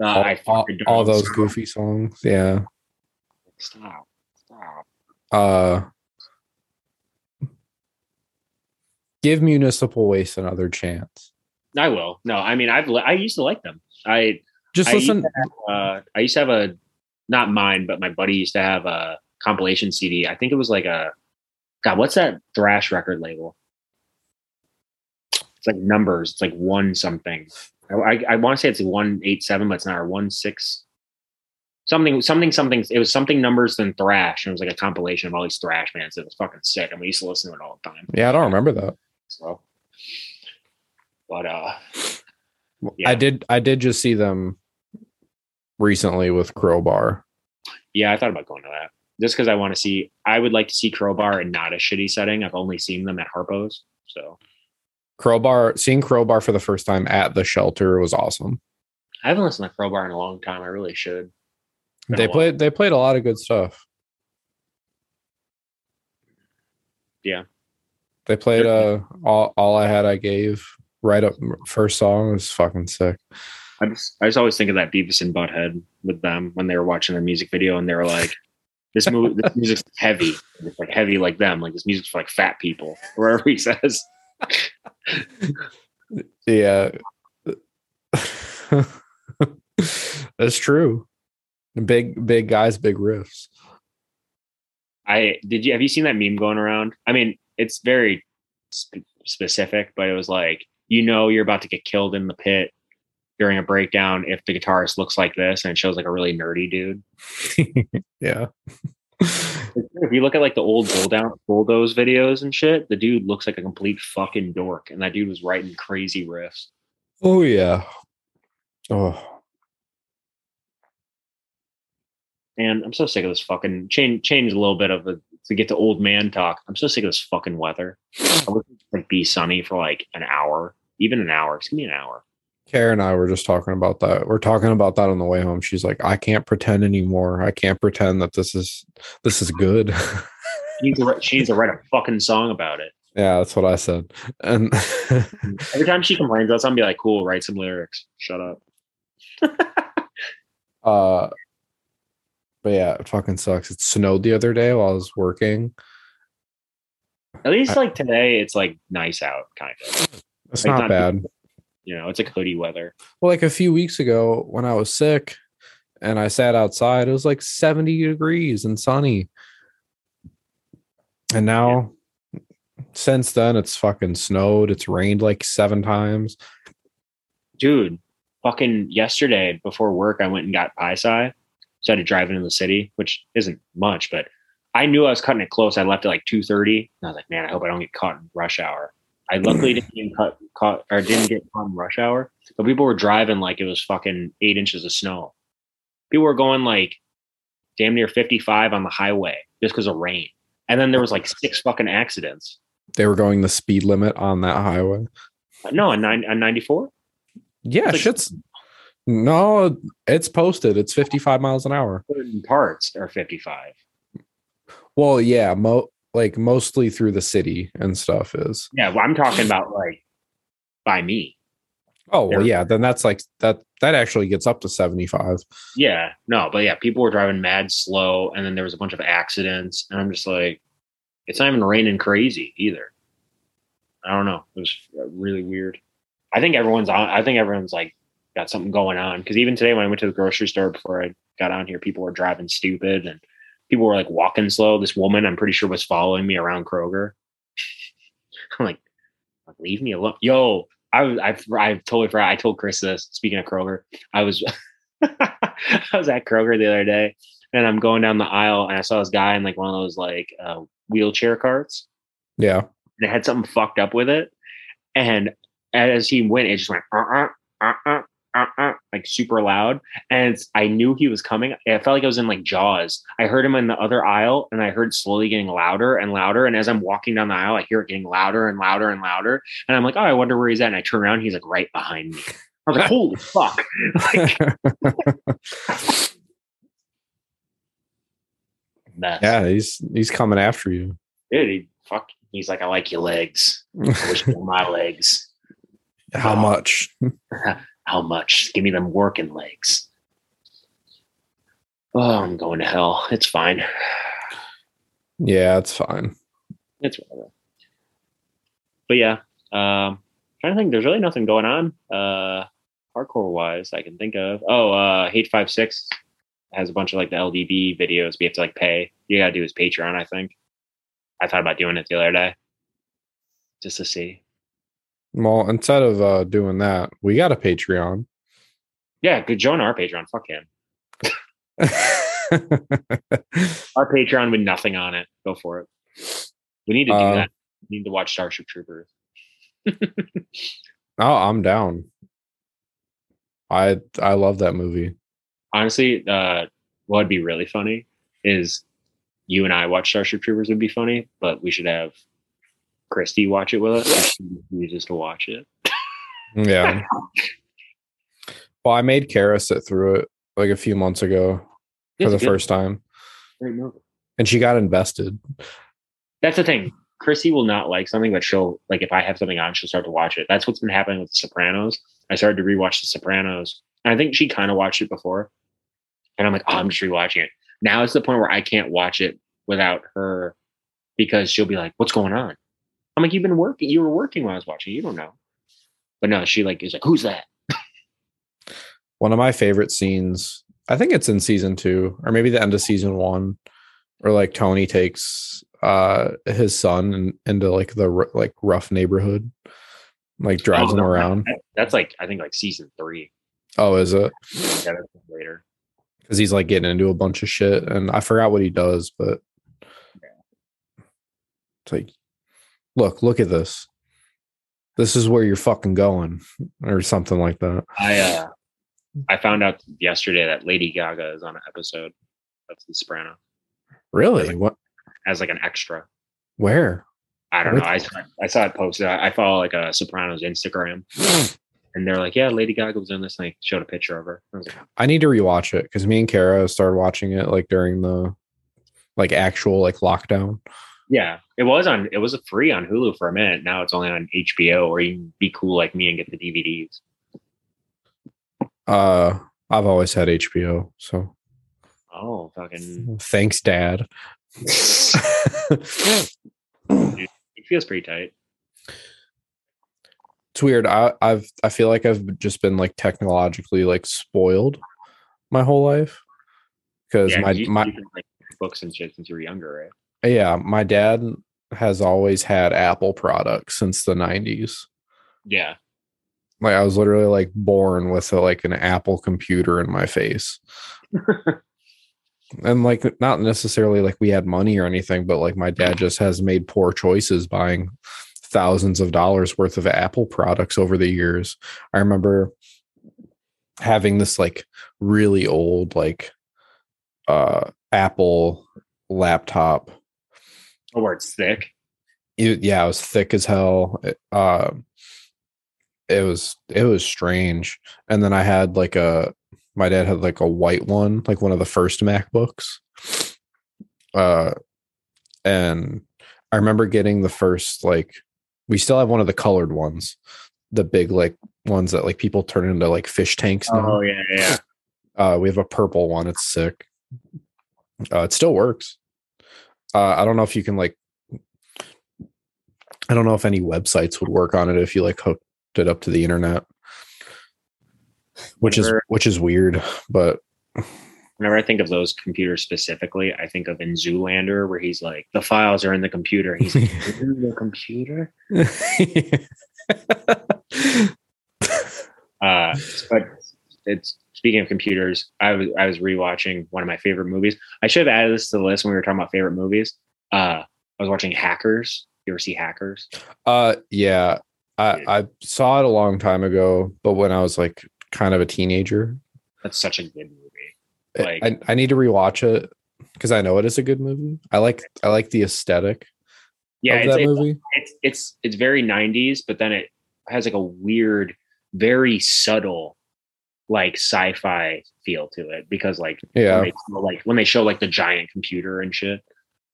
Uh, all, I all, all those goofy songs. Yeah. Stop. Stop. Uh give municipal waste another chance. I will. No, I mean I've I used to like them. I Just I listen. to have, uh, I used to have a not mine, but my buddy used to have a compilation CD. I think it was like a God. What's that thrash record label? It's like numbers. It's like one something. I, I, I want to say it's one eight seven, but it's not. Or one six something something something. It was something numbers than thrash, and it was like a compilation of all these thrash bands. It was fucking sick, and we used to listen to it all the time. Yeah, I don't remember that. So, but uh, Yeah. I did I did just see them recently with Crowbar. Yeah, I thought about going to that just because I want to see. I would like to see Crowbar in not a shitty setting. I've only seen them at Harpo's, so Crowbar seeing Crowbar for the first time at the shelter was awesome. I haven't listened to Crowbar in a long time. I really should. They played they played a lot of good stuff. Yeah. They played uh all all I had I gave right up first song was fucking sick. I just, I just always think of that Beavis and Butthead with them when they were watching their music video and they were like, "This movie, this music's heavy. It's like heavy like them. Like this music's for like fat people." Or whatever he says. Yeah. That's true. Big big guys, big riffs. I did you have you seen that meme going around? I mean, it's very sp- specific, but it was like you know you're about to get killed in the pit during a breakdown if the guitarist looks like this, and it shows like a really nerdy dude. yeah. If you look at like the old bulldown bulldoze videos and shit, the dude looks like a complete fucking dork, and that dude was writing crazy riffs. Oh yeah. Oh. And I'm so sick of this fucking change. Change a little bit of the to get to old man talk. I'm so sick of this fucking weather. I wish it like be sunny for like an hour, even an hour. Just give me an hour. Karen and I were just talking about that. We're talking about that on the way home. She's like, I can't pretend anymore. I can't pretend that this is this is good. She needs to write, she needs to write a fucking song about it. yeah, that's what I said. And Every time she complains about something, be like, "Cool, write some lyrics." Shut up. uh but yeah, it fucking sucks. It snowed the other day while I was working. At least like today, it's like nice out, kind of. It's Like, not not- bad. You know, it's like hoodie weather. Well, like a few weeks ago when I was sick and I sat outside, it was like 70 degrees and sunny. And now since then it's fucking snowed. It's rained like seven times. dude, fucking yesterday before work, I went and got pie psi. So I had to drive into the city, which isn't much, but I knew I was cutting it close. I left at like two thirty, and I was like, man, I hope I don't get caught in rush hour. I luckily didn't get cut, caught or didn't get caught in rush hour, but people were driving like it was fucking eight inches of snow. People were going like damn near fifty five on the highway just because of rain, and then there was like six fucking accidents. They were going the speed limit on that highway. No, on nine on ninety four. Yeah, Like- shit's no, it's posted. It's 55 miles an hour. Certain parts are fifty five. Well, yeah, mo like mostly through the city and stuff is. Yeah, well, I'm talking about like by me. Oh, well, yeah, then that's like that that actually gets up to 75. Yeah, no, but yeah, people were driving mad slow, and then there was a bunch of accidents, and I'm just like, it's not even raining crazy either. I don't know. It was really weird. I think everyone's on. I think everyone's like got something going on. Because even today, when I went to the grocery store before I got on here, people were driving stupid and people were like walking slow. This woman, I'm pretty sure, was following me around Kroger. I'm like, leave me alone, yo. I was I I totally forgot. I told Chris this. Speaking of Kroger, I was I was at Kroger the other day, and I'm going down the aisle, and I saw this guy in like one of those like uh, wheelchair carts. Yeah. And it had something fucked up with it, and as he went, it just went uh uh uh uh uh, uh, like super loud. And I knew he was coming. I felt like I was in like Jaws. I heard him in the other aisle and I heard slowly getting louder and louder. And as I'm walking down the aisle, I hear it getting louder and louder and louder. And I'm like, oh, I wonder where he's at. And I turn around, he's like right behind me. I was like, holy fuck. Like, yeah, he's he's coming after you. Dude, he, fuck. He's like, I like your legs. I wish you were my legs. How much? How much? Give me them working legs. Oh, I'm going to hell. It's fine. Yeah, it's fine. It's whatever. But yeah, um, trying to think. There's really nothing going on, uh, hardcore wise. I can think of. Oh, uh, Hate5six has a bunch of like the LDB videos. We have to like pay. You gotta do his Patreon. I think. I thought about doing it the other day, just to see. Well, instead of uh, doing that, we got a Patreon. Yeah, good join our Patreon. Fuck him. our Patreon with nothing on it. Go for it. We need to do Uh, that. We need to watch Starship Troopers. oh, I'm down. I I love that movie. Honestly, uh, what would be really funny is you and I watch Starship Troopers would be funny, but we should have Christy watch it with us. She refuses to watch it. Yeah. well, I made Kara sit through it like a few months ago for It's the good. first time, Great movie. and she got invested. That's the thing. Chrissy will not like something, but she'll like if I have something on, she'll start to watch it. That's what's been happening with The Sopranos. I started to rewatch The Sopranos. And I think she kind of watched it before, and I'm like, oh, I'm just rewatching it. Now it's the point where I can't watch it without her because she'll be like, "What's going on?" I'm like, "You've been working. You were working when I was watching. You don't know." But no, she like is like, "Who's that?" One of my favorite scenes, I think it's in season two, or maybe the end of season one, where like Tony takes uh his son and into like the r- like rough neighborhood, like drives Oh, him around. that- That's like I think like season three. Oh, is it? Yeah, later. Because he's like getting into a bunch of shit, and I forgot what he does, but it's like, look, look at this. This is where you're fucking going, or something like that. I uh I found out yesterday that Lady Gaga is on an episode of The Soprano Really? What? as like an extra. Where? I don't know. I saw, I saw it posted. I, I follow like a Sopranos Instagram, and they're like, "Yeah, Lady Gaga was in this." And they showed a picture of her. I like, I need to rewatch it because me and Kara started watching it like during the like actual like lockdown. "Yeah, it was on. It was a free on Hulu for a minute. Now it's only on HBO, or you can be cool like me and get the DVDs." Uh, I've always had HBO, so Oh, fucking! thanks, Dad. it feels pretty tight. it's weird. I, I've I feel like I've just been like technologically like spoiled my whole life because Yeah, my you, my you can, like books and shit since you were younger, right? Yeah my dad has always had Apple products since the nineties. Yeah, Like I was literally like born with a, like an Apple computer in my face. and like not necessarily like we had money or anything, but like my dad just has made poor choices buying thousands of dollars worth of Apple products over the years. I remember having this like really old like uh Apple laptop. Where it's thick. It- yeah, it was thick as hell. It, uh it was it was strange. And then I had like a my dad had like a white one, like one of the first MacBooks. Uh and I remember getting the first like we still have one of the colored ones, the big like ones that like people turn into like fish tanks now. Oh yeah, yeah. Uh, we have a purple one. It's sick. Uh, it still works. Uh, I don't know if you can like. I don't know if any websites would work on it if you like hooked it up to the internet. I don't know. I, I saw it posted. I, I follow like a Sopranos Instagram, and they're like, "Yeah, Lady Gaga was in this." And they showed a picture of her. I was like, "Oh, I'm just rewatching it. Now it's only on HBO, or you can be cool like me and get the DVDs." which is which is weird, but Whenever I think of those computers specifically, I think of in Zoolander where he's like, the files are in the computer. He's like, in the computer? Uh, but it's speaking of computers, I was I was rewatching one of my favorite movies. I should have added this to the list when we were talking about favorite movies. Uh, I was watching Hackers. You ever see Hackers? uh yeah. I I saw it a long time ago, but when I was like kind of a teenager. That's such a good movie. I- Like- I, I need to rewatch it because I know it is a good movie. I like I like the aesthetic Yeah, of it's, that it's, movie. it's it's it's very '90s, but then it has like a weird, very subtle, like sci-fi feel to it because like Yeah. when they, show, like when they show like the giant computer and shit.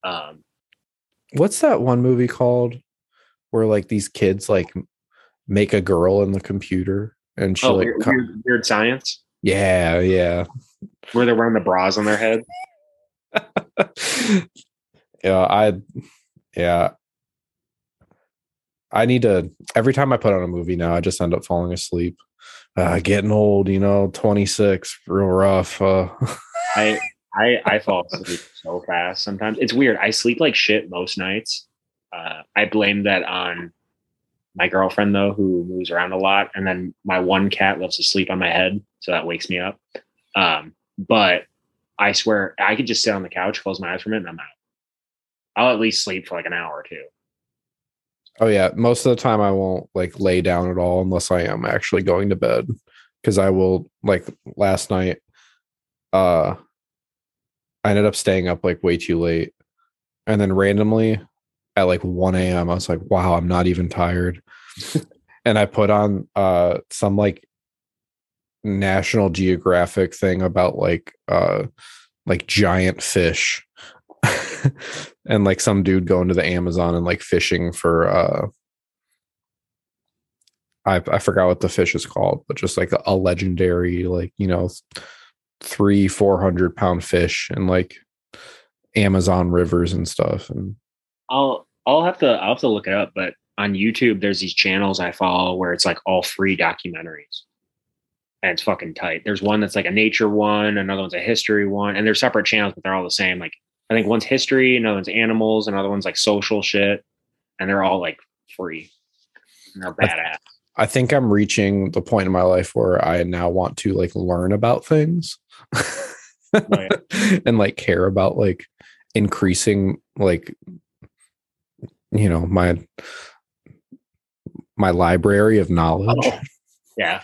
Um, What's that one movie called where like these kids like make a girl in the computer and she oh, like weird, weird, weird science yeah yeah where they're wearing the bras on their head. yeah i yeah i need to every time i put on a movie now i just end up falling asleep uh getting old you know 26 real rough uh I I I fall asleep so fast sometimes. It's weird. I sleep like shit most nights. Uh, I blame that on my girlfriend though, who moves around a lot, and then my one cat loves to sleep on my head, so that wakes me up. Um, but I swear I could just sit on the couch, close my eyes for a minute, and I'm out. I'll at least sleep for like an hour or two. Oh yeah. Most of the time i won't like lay down at all unless i am actually going to bed because i will like last night uh i ended up staying up like way too late. And then randomly at like 1 a.m i was like wow i'm not even tired. And i put on uh some like national geographic thing about like uh like giant fish and like some dude going to the amazon and like fishing for uh I, I forgot what the fish is called, but just like a, legendary, like, you know, three, 400 pound fish and like Amazon rivers and stuff. And I'll I'll have to I'll have to look it up, but on YouTube there's these channels I follow where it's like all free documentaries. And it's fucking tight. There's one that's like a nature one, another one's a history one, and they're separate channels, but they're all the same. Like I think one's history, another one's animals, another one's like social shit, and they're all like free. And they're badass. I think I'm reaching the point in my life where I now want to like learn about things oh, and like care about like increasing like you know my my library of knowledge. Oh, yeah.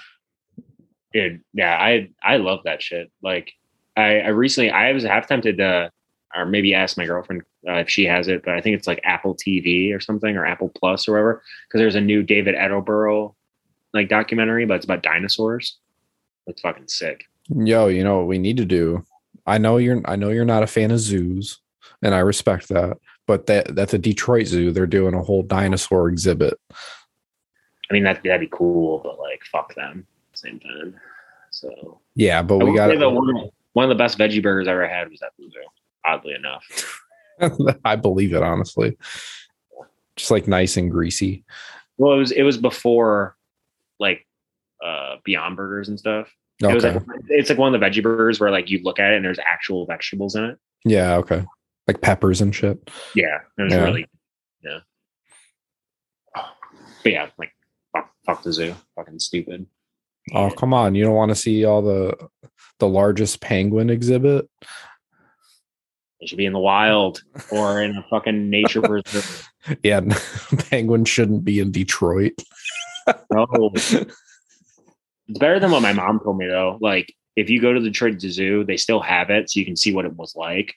Dude, yeah, I I love that shit. Like I, I recently I was half tempted to or maybe ask my girlfriend uh, if she has it, but I think it's like Apple TV or something or Apple Plus or whatever. Because there's a new David Attenborough like documentary, but it's about dinosaurs. It's fucking sick. Yo, you know what we need to do? I know you're I know you're not a fan of zoos, and I respect that. But that that's a Detroit Zoo. They're doing a whole dinosaur exhibit. I mean that that'd be cool, but like fuck them same time. So Yeah, but I we got one, of- one of the best veggie burgers I ever had was at Blue oddly enough. I believe it honestly. Just like nice and greasy. Well, it was it was before like uh Beyond Burgers and stuff. It was like it's like one of the veggie burgers where like you look at it and there's actual vegetables in it. Yeah, okay. Like peppers and shit. Yeah, it was Yeah. really yeah. But yeah, like fuck, fuck the zoo, fucking stupid. Oh, come on. You don't want to see all the the largest penguin exhibit? It should be in the wild or in a fucking nature preserve. Yeah, penguin shouldn't be in Detroit. No. It's better than what my mom told me though. Like if you go to the Detroit Zoo, they still have it, so you can see what it was like.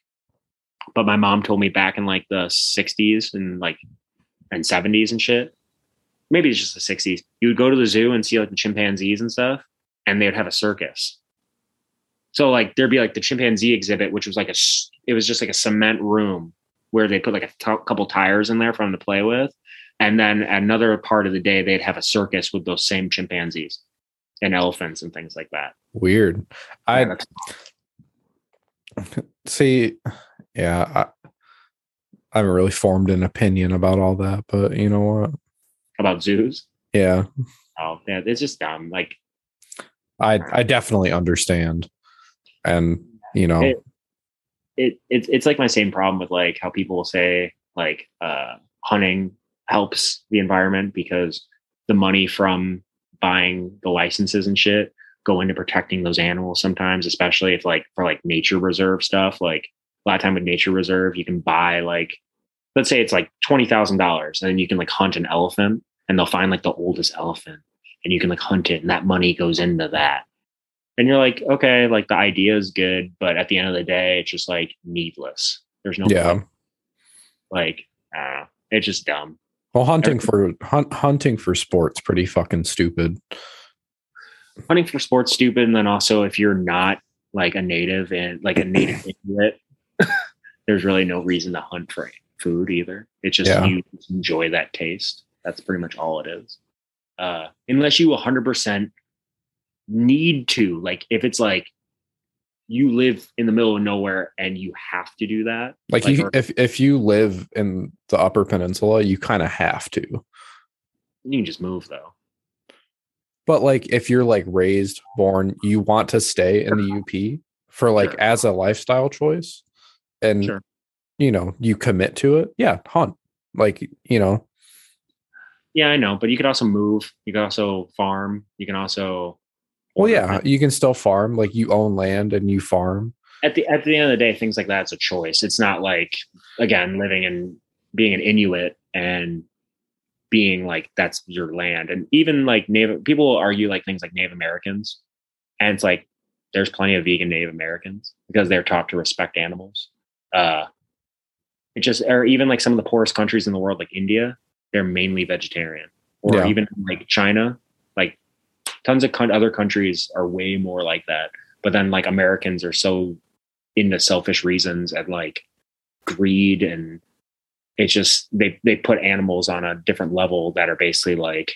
But my mom told me back in like the '60s and like and '70s and shit. Maybe it's just the '60s. You would go to the zoo and see like the chimpanzees and stuff, and they'd have a circus. So like there'd be like the chimpanzee exhibit, which was like a it was just like a cement room where they put like a t- couple tires in there for them to play with, and then another part of the day they'd have a circus with those same chimpanzees and elephants and things like that. Weird. I Yeah, that's- see yeah I, I haven't really formed an opinion about all that but you know what about zoos. yeah Oh, yeah, it's just dumb. Like I I definitely understand, and you know, It- it, it it's like my same problem with like how people will say like uh hunting helps the environment because the money from buying the licenses and shit go into protecting those animals sometimes especially if like for like nature reserve stuff like a lot of time with nature reserve you can buy like let's say it's like $20000 and you can like hunt an elephant and they'll find like the oldest elephant and you can like hunt it and that money goes into that and you're like okay like the idea is good but at the end of the day it's just like needless there's no yeah. point. like uh, it's just dumb Well, hunting for hunt, hunting for sports pretty fucking stupid. hunting for sports stupid and then also if you're not like a native and like a native there's really no reason to hunt for food either it's just Yeah. you enjoy that taste that's pretty much all it is uh unless you 100% need to like if it's like you live in the middle of nowhere and you have to do that Like, Like, you, or- if if you live in the Upper Peninsula, you kind of have to. you can just move though But like, if you're like raised, born, you want to stay in the UP for like Sure. as a lifestyle choice, and Sure. you know you commit to it. Yeah, hunt. Like you know, yeah i know but you could also move you could also farm you can also well, yeah, you can still farm. Like you own land and you farm. at the at the end of the day, things like that's a choice. It's not like again living and being an Inuit and being like that's your land. And even like Native people argue like things like Native Americans, and it's like there's plenty of vegan Native Americans because they're taught to respect animals. Uh, it just or even like some of the poorest countries in the world, like India, they're mainly vegetarian, or Yeah. even like China, tons of con- other countries are way more like that. But then like Americans are so into selfish reasons and like greed and it's just they they put animals on a different level that are basically like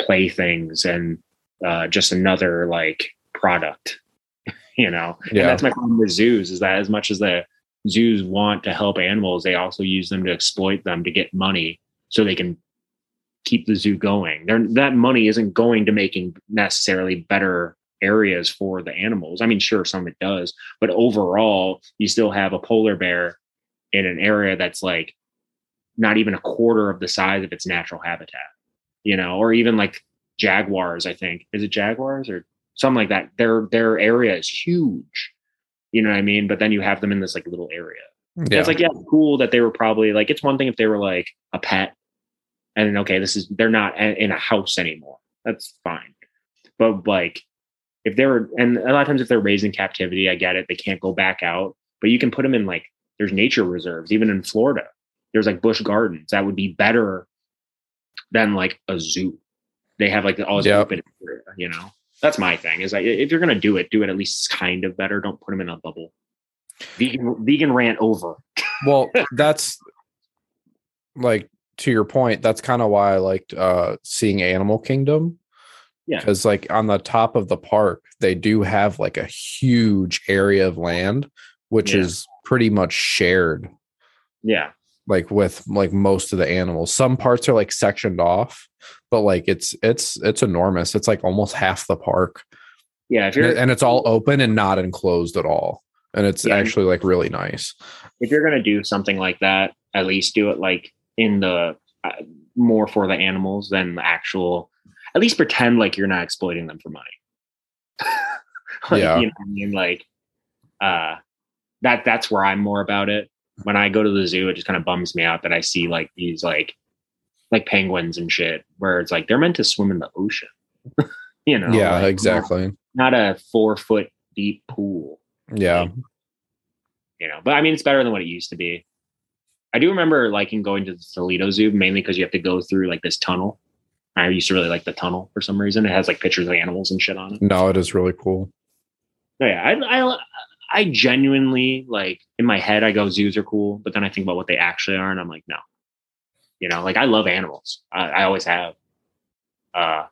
playthings and uh, just another like product you know Yeah. and that's my problem with zoos is that as much as the zoos want to help animals they also use them to exploit them to get money so they can keep the zoo going. They're, that money isn't going to making necessarily better areas for the animals. I mean sure some it does but overall you still have a polar bear in an area that's like not even a quarter of the size of its natural habitat you know or even like jaguars i think. Is it jaguars or something like that? Their their area is huge you know what i mean? But then you have them in this like little area. Yeah, it's like yeah cool that they were probably like it's one thing if they were like a pet and then okay this is they're not in a house anymore. That's fine. But like if they're and a lot of times if they're raised in captivity i get it they can't go back out but you can put them in like there's nature reserves even in florida. There's like Busch Gardens that would be better than like a zoo. They have like all this Yep. open area, you know? That's my thing is like if you're gonna do it do it at least kind of better. Don't put them in a bubble. Vegan vegan rant over. Well that's like to your point that's kind of why i liked uh seeing animal kingdom Yeah. because like on the top of the park they do have like a huge area of land which Yeah. is pretty much shared yeah like with like most of the animals some parts are like sectioned off but like it's it's it's enormous it's like almost half the park yeah if and, you're it- and it's all open and not enclosed at all and it's Yeah. actually like really nice if you're gonna do something like that, at least do it like in the uh, more for the animals than the actual. At least pretend like you're not exploiting them for money. Like, Yeah. you know what I mean. Like, uh, that that's where I'm more about it. When I go to the zoo, it just kind of bums me out that I see like these like like penguins and shit, where it's like they're meant to swim in the ocean. you know? yeah like, exactly Not a four foot deep pool yeah you know. But I mean, it's better than what it used to be. I do remember liking going to the Toledo Zoo mainly because you have to go through like this tunnel. I used to really like the tunnel for some reason. It has like pictures of animals and shit on it. no it is really cool So, yeah, I, I I genuinely like in my head I go zoos are cool, but then I think about what they actually are, and I'm like, no. You know, like I love animals. I, I always have. Uh,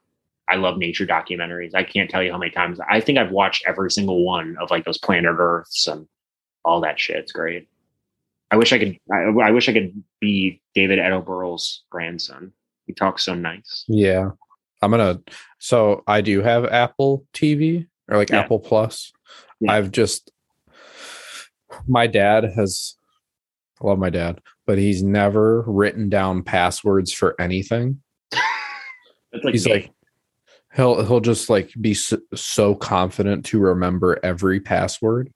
I love nature documentaries. I can't tell you how many times. I think I've watched every single one of like those Planet Earths and all that shit. It's great. I wish I could. I, I wish I could be David Attenborough's grandson. He talks so nice. yeah I'm gonna. So I do have Apple TV or like Yeah. Apple Plus. Yeah. I've just. My dad has. I love my dad, but he's never written down passwords for anything. Like he's like, he'll he'll just like be so, so confident to remember every password,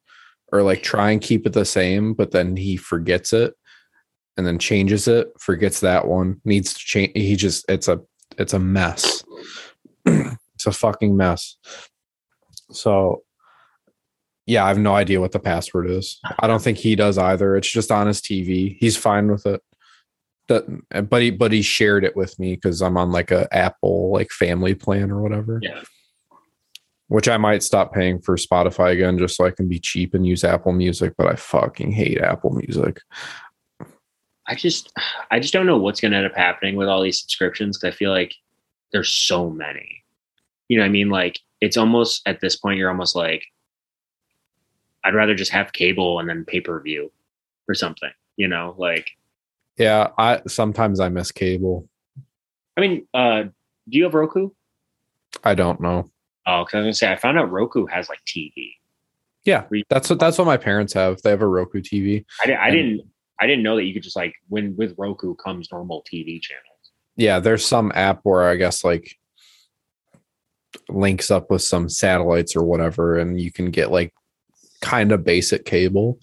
or like try and keep it the same, but then he forgets it, and then changes it, forgets that one, needs to change. He just it's a it's a mess. it's a fucking mess. So, yeah, I have no idea what the password is. I don't think he does either. It's just on his TV. He's fine with it. That, but he but he shared it with me because I'm on like a Apple like family plan or whatever. Yeah. Which I might stop paying for Spotify again just so I can be cheap and use Apple Music, but I fucking hate Apple Music. I just I just don't know what's going to end up happening with all these subscriptions because I feel like there's so many. You know, what I mean, like it's almost at this point you're almost like, I'd rather just have cable and then pay per view or something. You know, like Yeah, I sometimes I miss cable. I mean, uh, do you have Roku? I don't know. Oh, because I was gonna say I found out Roku has like TV. Yeah, that's what that's what my parents have. They have a Roku TV. I, di- I And- didn't I didn't know that you could just like when with Roku comes normal TV channels. Yeah, there's some app where I guess like links up with some satellites or whatever, and you can get like kind of basic cable.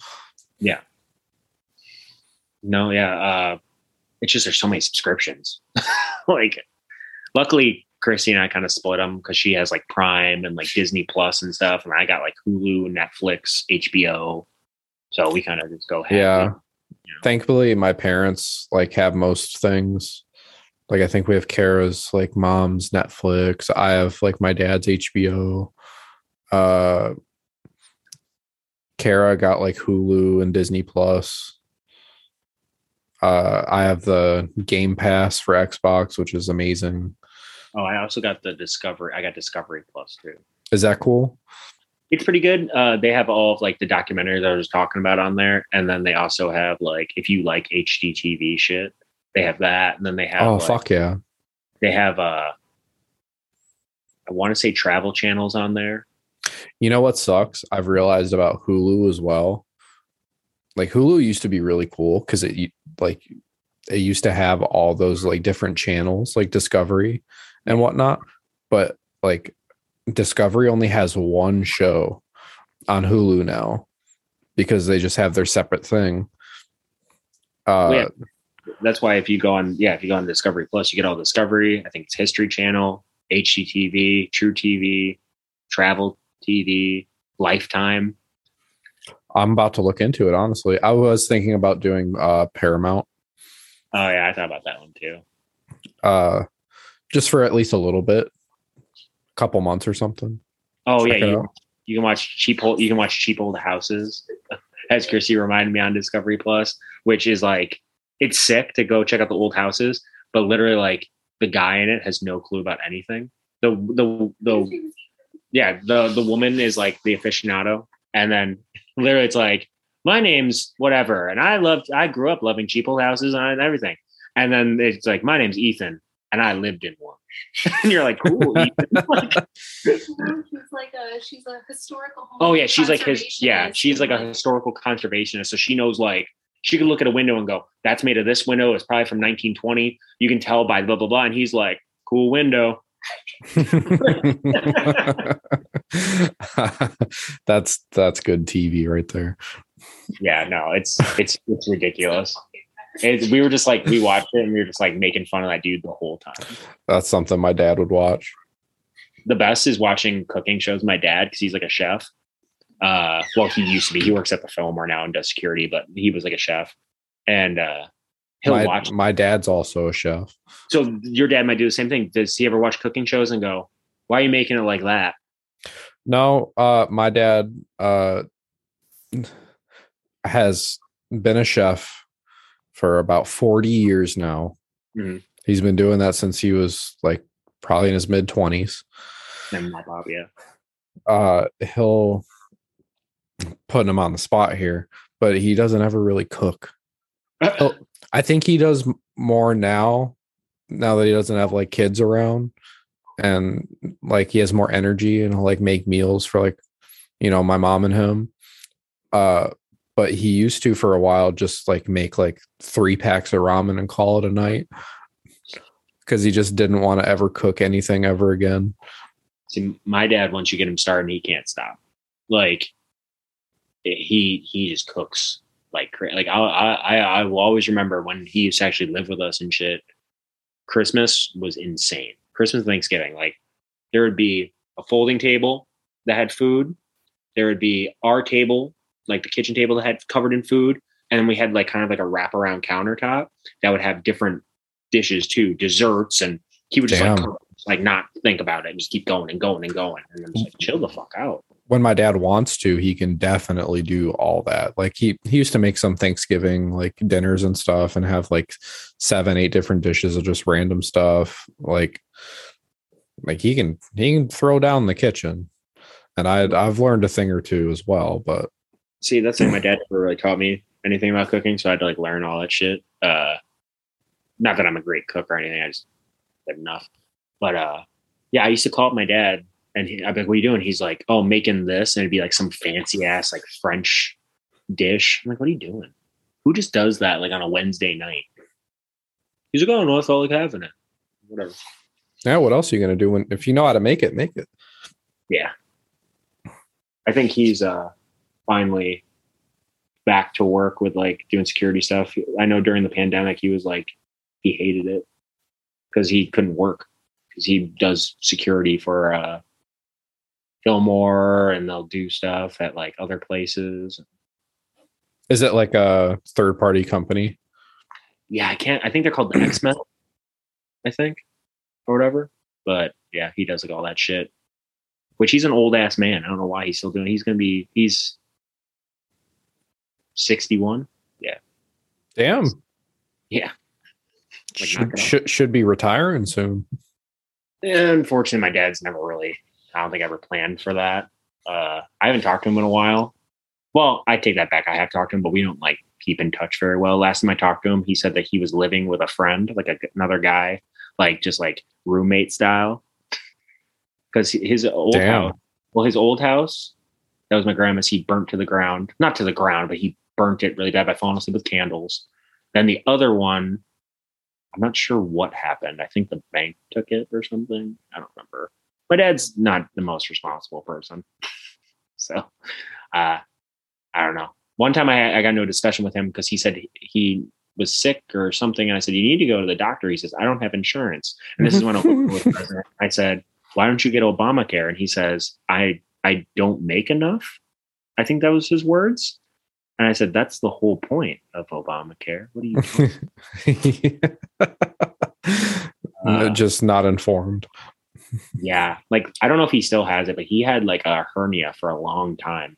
Yeah. No, yeah. Uh, it's just there's so many subscriptions. like, luckily, Chrissy and I kind of split them because she has like Prime and like Disney Plus and stuff, and I got like Hulu, Netflix, HBO. So we kind of just go. half Yeah. in. Thankfully, my parents like have most things. Like I think we have Kara's like mom's Netflix. I have like my dad's HBO. Uh Kara got like Hulu and Disney Plus. Uh I have the Game Pass for Xbox, which is amazing. Oh, I also got the Discovery. I got Discovery Plus too. Is that cool? It's pretty good. Uh, they have all of like the documentaries I was talking about on there, and then they also have like if you like HGTV shit, they have that, and then they have oh like, fuck yeah. they have uh, I want to say travel channels on there. You know what sucks? I've realized about Hulu as well. Like Hulu used to be really cool because it like it used to have all those like different channels like Discovery and whatnot. But like Discovery only has one show on Hulu now because they just have their separate thing. Uh, yeah. That's why if you go on, yeah, if you go on Discovery Plus, you get all Discovery. I think it's History Channel, HGTV, truTV, Travel TV, Lifetime. I'm about to look into it. Honestly, I was thinking about doing uh, Paramount, Oh yeah, I thought about that one too. uh, just for at least a little bit, a couple months or something. Oh Check yeah, you, you can watch cheap old, you can watch cheap old houses. As Chrissy reminded me on Discovery Plus, which is like it's sick to go check out the old houses, but literally like the guy in it has no clue about anything. The the the yeah, the the woman is like the aficionado, and then literally it's like my name's whatever, and I loved I grew up loving cheap old houses and everything, and then it's like my name's Ethan, and I lived in one, and you're like cool, Like, she's like a she's a historical. home Oh yeah, she's like his yeah, she's like a historical conservationist. So she knows like she can look at a window and go, "That's made of this window. It's probably from 1920." You can tell by blah blah blah, and he's like, "Cool window." that's that's good TV right there. Yeah, no, it's it's it's ridiculous. It's, we were just like we watched it and we were just like making fun of that dude the whole time. That's something my dad would watch. The best is watching cooking shows. My dad, because he's like a chef. Uh, well, he used to be. He works at the Fillmore now and does security, but he was like a chef, and uh, he'll My, watch my dad's also a chef. So your dad might do the same thing. Does he ever watch cooking shows and go, "Why are you making it like that?" No, uh, my dad uh, has been a chef for about 40 years now. Mhm. He's been doing that since he was like probably in his mid 20s. And my Bob, yeah. Uh, he'll putting him on the spot here, but he doesn't ever really cook. I think he does more now, now that he doesn't have like kids around and like he has more energy and he'll like make meals for like you know my mom and him uh but he used to for a while just like make like three packs of ramen and call it a night because he just didn't want to ever cook anything ever again See, my dad, once you get him started, he can't stop. Like eh, he he just cooks like like I I I will always remember when he used to actually live with us and shit. Christmas was insane. Christmas, Thanksgiving, like there would be a folding table that had food. There would be our table, like the kitchen table that had covered in food, and then we had like kind of like a wraparound countertop that would have different dishes too, desserts, and he would just like, like not think about it, and just keep going and going and going, and then just like chill the mm. fuck out. when my dad wants to he can definitely do all that. Like he he used to make some thanksgiving like dinners and stuff and have like seven eight different dishes of just random stuff. Like like he can he can throw down the kitchen. And i i've learned a thing or two as well but See, that's like my dad never really taught me anything about cooking, so I had to like learn all that shit. Uh, not that I'm a great cook or anything, I just did enough. But uh, yeah, I used to call up my dad, and he, I'd be like, "What are you doing?" He's like, "Oh, making this," and it'd be like some fancy ass like French dish. I'm like, "What are you doing? Who just does that like on a Wednesday night?" He's like, "Oh no, I felt like having it." Whatever. yeah what else are you gonna do when if you know how to make it make it Yeah. I think he's uh finally back to work with like doing security stuff. I know during the pandemic he was like he hated it because he couldn't work because he does security for uh Fillmore and they'll do stuff at like other places. is it like a third party company Yeah, I can't I think they're called the X-Men, I think, or whatever. But yeah, he does like all that shit. Which he's an old ass man. I don't know why he's still doing. it. He's gonna be he's sixty one. Yeah. damn Yeah. Like, should, should should be retiring soon Unfortunately, my dad's never really. I don't think I ever planned for that. Uh, I haven't talked to him in a while. Well, I take that back. I have talked to him, but we don't like keep in touch very well. Last time I talked to him, he said that he was living with a friend, like a, another guy, like just like roommate style. Because his old Damn. house, well, his old house, that was my grandma's. He burnt to the ground, not to the ground, but he burnt it really bad by falling asleep with candles. Then the other one, I'm not sure what happened. I think the bank took it or something. I don't remember. My dad's not the most responsible person. so uh I don't know. One time I, I got into a discussion with him because he said he- he was sick or something. And I said, You need to go to the doctor. He says, I don't have insurance. And this is when Obama. I said, Why don't you get Obamacare? And he says, I I don't make enough. I think that was his words. And I said, That's the whole point of Obamacare. What do you Uh, just not informed Yeah, like I don't know if he still has it, but he had like a hernia for a long time,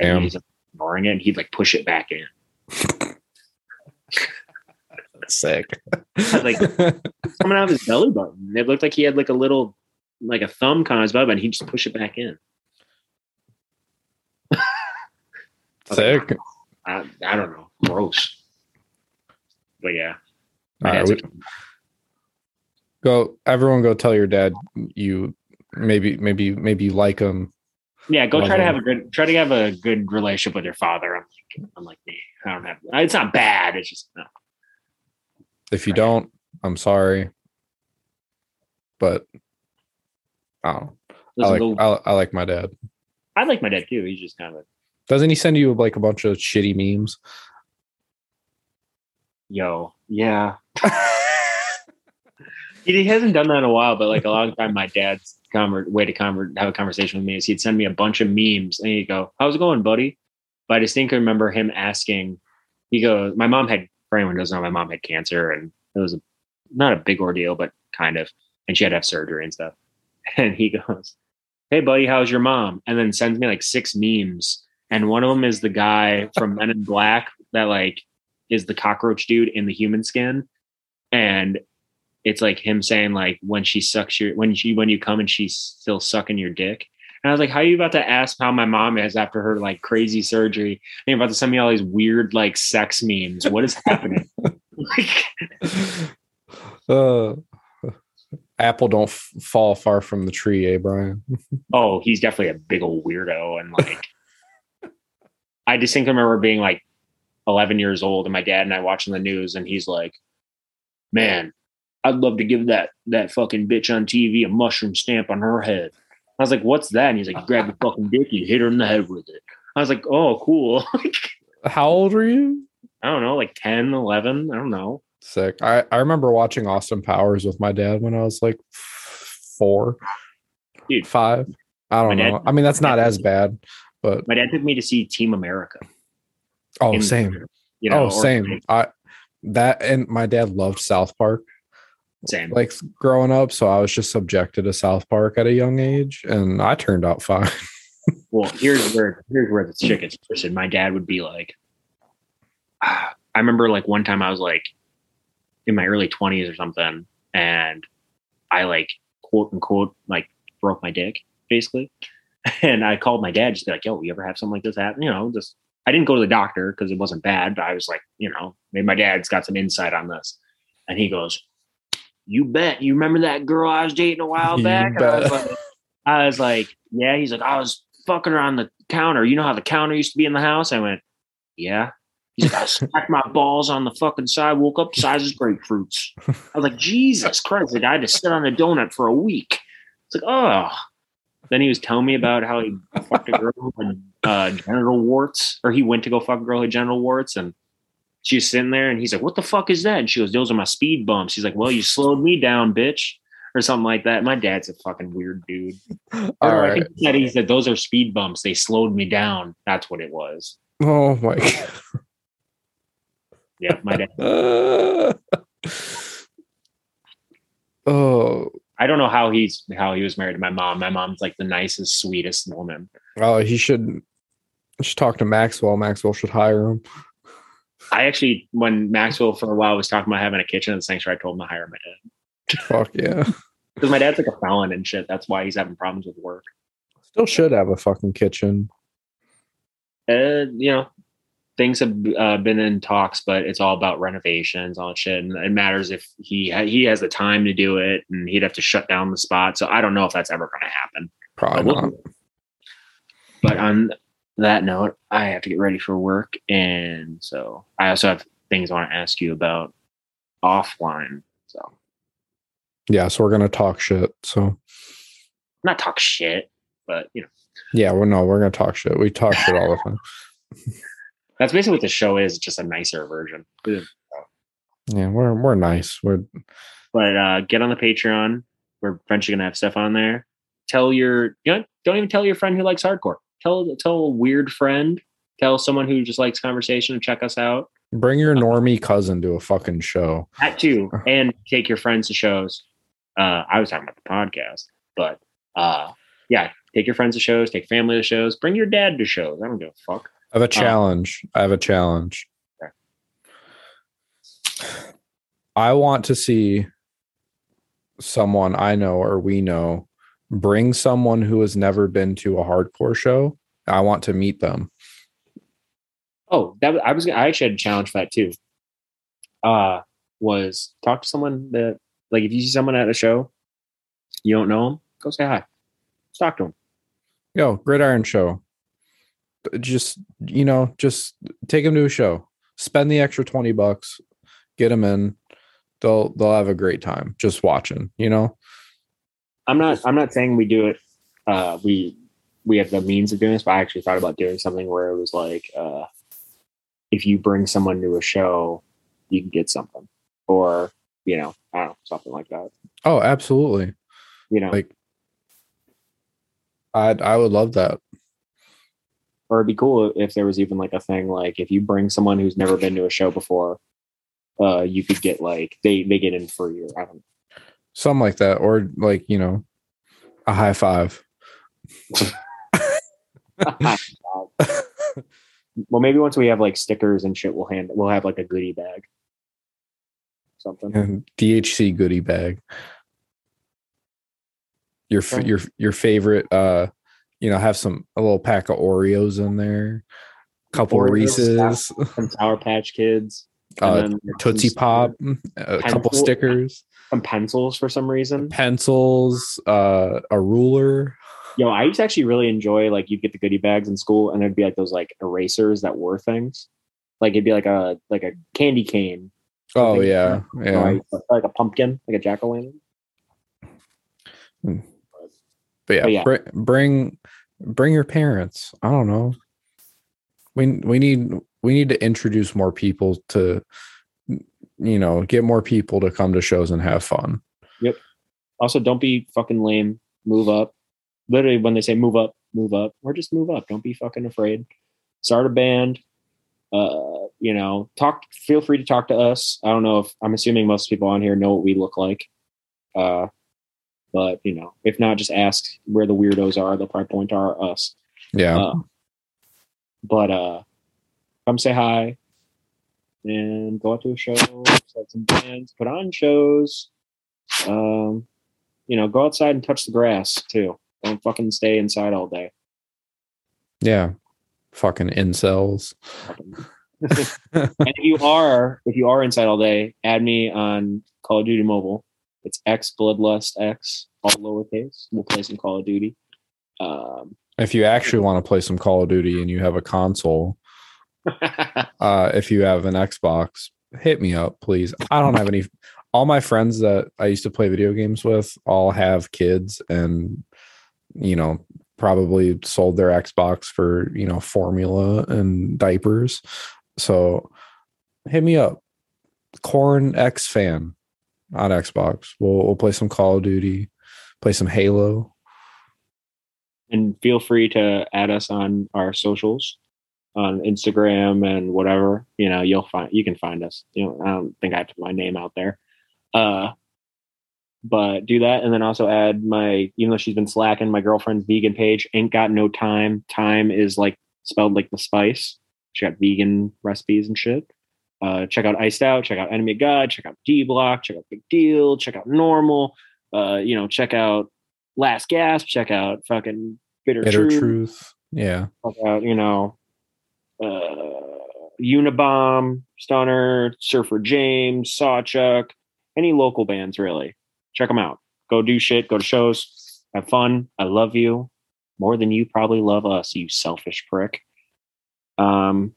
and Damn. he's ignoring it. And he'd like push it back in, sick like coming out of his belly button. It looked like he had like a little, like a thumb kind of his belly button. He'd just push it back in. sick I, I don't know, gross. But yeah, All right, we- go everyone go tell your dad you maybe maybe maybe you like him yeah. Go try to have a good, try to have a good relationship with your father. I'm like, I'm like me. I don't have. It's not bad. It's just no. if you Right. don't i'm sorry but i don't know. I like I, I like my dad I like my dad too. He's just kind of a doesn't he send you like a bunch of shitty memes yo, yeah. he hasn't done that in a while, but like a long time, my dad's conver- way to conver- have a conversation with me is he'd send me a bunch of memes and he'd go, "How's it going, buddy?" But I distinctly remember him asking. He goes, "My mom had for anyone who doesn't know, my mom had cancer, and it was a, not a big ordeal, but kind of, and she had to have surgery and stuff." And he goes, "Hey, buddy, how's your mom?" And then sends me like six memes, and one of them is the guy from Men in Black that like is the cockroach dude in the human skin and it's like him saying like when she sucks your when she when you come and she's still sucking your dick and i was like how are you about to ask how my mom is after her like crazy surgery and you're about to send me all these weird like sex memes what is happening like uh Apple don't f- fall far from the tree, eh, Brian? Oh, he's definitely a big old weirdo. And like, I distinctly remember being like 11 years old and my dad and I watching the news, and he's like, man, I'd love to give that that fucking bitch on TV a mushroom stamp on her head. I was like, what's that? And he's like, grab the fucking dick, you hit her in the head with it. I was like, oh, cool. How old were you? I don't know, like 10, 11. I don't know. Sick. I, I remember watching Austin Powers with my dad when I was like four, Dude. five. I don't My dad- know. I mean, that's not as bad, but My dad took me to see Team America. oh, same. You know, oh, same. I that and my dad loved South Park Same. like growing up, so I was just subjected to South Park at a young age, and I turned out fine. Well, here's where here's where the shit gets twisted. My dad would be like, ah, I remember like one time I was like in my early twenties or something, and I like quote unquote like broke my dick basically, and I called my dad just be like, "Yo, you ever have something like this happen?" You know, just I didn't go to the doctor because it wasn't bad, but I was like, you know, maybe my dad's got some insight on this, and he goes, "You bet. You remember that girl I was dating a while back?" I was like, I was like, yeah. He's like, I was fucking her on the counter. You know how the counter used to be in the house? I went, yeah. He's like, I smacked my balls on the fucking side, woke up size as grapefruits. I was like, Jesus Christ, like I had to sit on a donut for a week. It's like, oh. Then he was telling me about how he fucked a girl who had uh, genital warts, or he went to go fuck a girl who had genital warts, and she's sitting there, and he's like, "What the fuck is that?" And she goes, "Those are my speed bumps." He's like, "Well, you slowed me down, bitch," or something like that. My dad's a fucking weird dude. All I right. think he said he said those are speed bumps. They slowed me down. That's what it was. Oh my god. Yeah, my dad. oh, I don't know how he's how he was married to my mom. My mom's like the nicest, sweetest woman. oh, he should should talk to Maxwell. Maxwell should hire him. I actually, when Maxwell for a while was talking about having a kitchen at the sanctuary, I told him to hire my dad Fuck yeah. because my dad's like a felon and shit. That's why he's having problems with work. Still should have a fucking kitchen. Uh, you know, things have uh, been in talks, but it's all about renovations, all that shit, and it matters if he he has the time to do it, and he'd have to shut down the spot. So I don't know if that's ever going to happen. Probably But not. But on that note, I have to get ready for work, and so I also have things I want to ask you about offline. So Yeah, so we're gonna talk shit. So not talk shit, but you know yeah, well, no, we're gonna talk shit. We talk shit all the time. that's basically what the show is. Just a nicer version. Yeah, we're we're nice. We're But uh, get on the Patreon. We're eventually gonna have stuff on there. Tell your you know, don't even tell your friend who likes hardcore. Tell tell a weird friend. Tell someone who just likes conversation to check us out. bring your normie cousin to a fucking show. That too, and take your friends to shows. Uh, I was talking about the podcast, but uh, yeah, take your friends to shows, take family to shows, bring your dad to shows. I don't give a fuck. I have a challenge. I have a challenge. Okay. I want to see someone I know or we know bring someone who has never been to a hardcore show. I want to meet them. Oh, that I was I actually had a challenge for that too. Uh, was talk to someone that like if you see someone at a show, you don't know them, go say hi. Just talk to them. Yo, Gridiron Show. Just you know, just take them to a show. Spend the extra twenty bucks, get them in. They'll they'll have a great time just watching. You know. I'm not I'm not saying we do it. Uh, we we have the means of doing this, but I actually thought about doing something where it was like, uh, if you bring someone to a show, you can get something, or you know, I don't know, something like that. Oh, absolutely. You know, Like, I I would love that. Or it'd be cool if there was even like a thing like if you bring someone who's never been to a show before, uh, you could get like they they get in free. Or I don't. know. something like that or like you know a high five well, maybe once we have like stickers and shit, we'll hand we'll have like a goodie bag, something. and dhc goodie bag your Okay. your your favorite uh you know have some a little pack of oreos in there a couple Oreos, reese's Some Sour Patch Kids. Uh, Tootsie Pop, a couple stickers, some pencils for some reason. pencils, uh, a ruler. Yo, I used to actually really enjoy like you'd get the goodie bags in school, and it'd be like those like erasers that were things. Like it'd be like a like a candy cane, Oh yeah, yeah. right? like a pumpkin, like a jack o' lantern. But yeah, But yeah. bring, bring bring your parents. I don't know. We we need we need to introduce more people to you know get more people to come to shows and have fun. Yep. Also, don't be fucking lame. Move up. Literally, when they say move up, move up, or just move up. Don't be fucking afraid. Start a band. Uh, you know, talk. Feel free to talk to us. I don't know if I'm assuming most people on here know what we look like. Uh, but you know, if not, just ask where the weirdos are. They'll probably point to our us. Yeah, Uh, but uh, come say hi and go out to a show, set some bands, put on shows. Um, you know, go outside and touch the grass too. Don't fucking stay inside all day. yeah. Fucking incels. and if you are, if you are inside all day, add me on Call of Duty Mobile. It's X Bloodlust X, all lowercase. We'll play some Call of Duty. Um, If you actually want to play some Call of Duty and you have a console, uh, if you have an Xbox, hit me up, please. I don't have any. All my friends that I used to play video games with all have kids, and you know, probably sold their Xbox for you know formula and diapers. So, hit me up, Corn X fan on Xbox. We'll we'll play some Call of Duty, play some Halo. and feel free to add us on our socials on Instagram and whatever. You know, you'll find you can find us. You know, I don't think I have to put my name out there. Uh but do that and then also add my even though she's been slacking, my girlfriend's vegan page, ain't got no thyme. Time is like spelled like the spice. She got vegan recipes and shit. Uh, check out Iced Out, check out Enemy of God, check out D Block, check out Big Deal, check out Normal. Uh, you know, check out Last Gasp, check out fucking Bitter, Bitter Truth, truth. Yeah. check out, you know, uh, Unibomb, Stunner, Surfer James, Sawchuck, any local bands really. Check them out. Go do shit, go to shows, have fun. I love you more than you probably love us, you selfish prick. Um,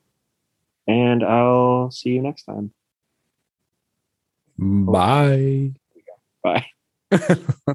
and I'll see you next time. Bye. Bye.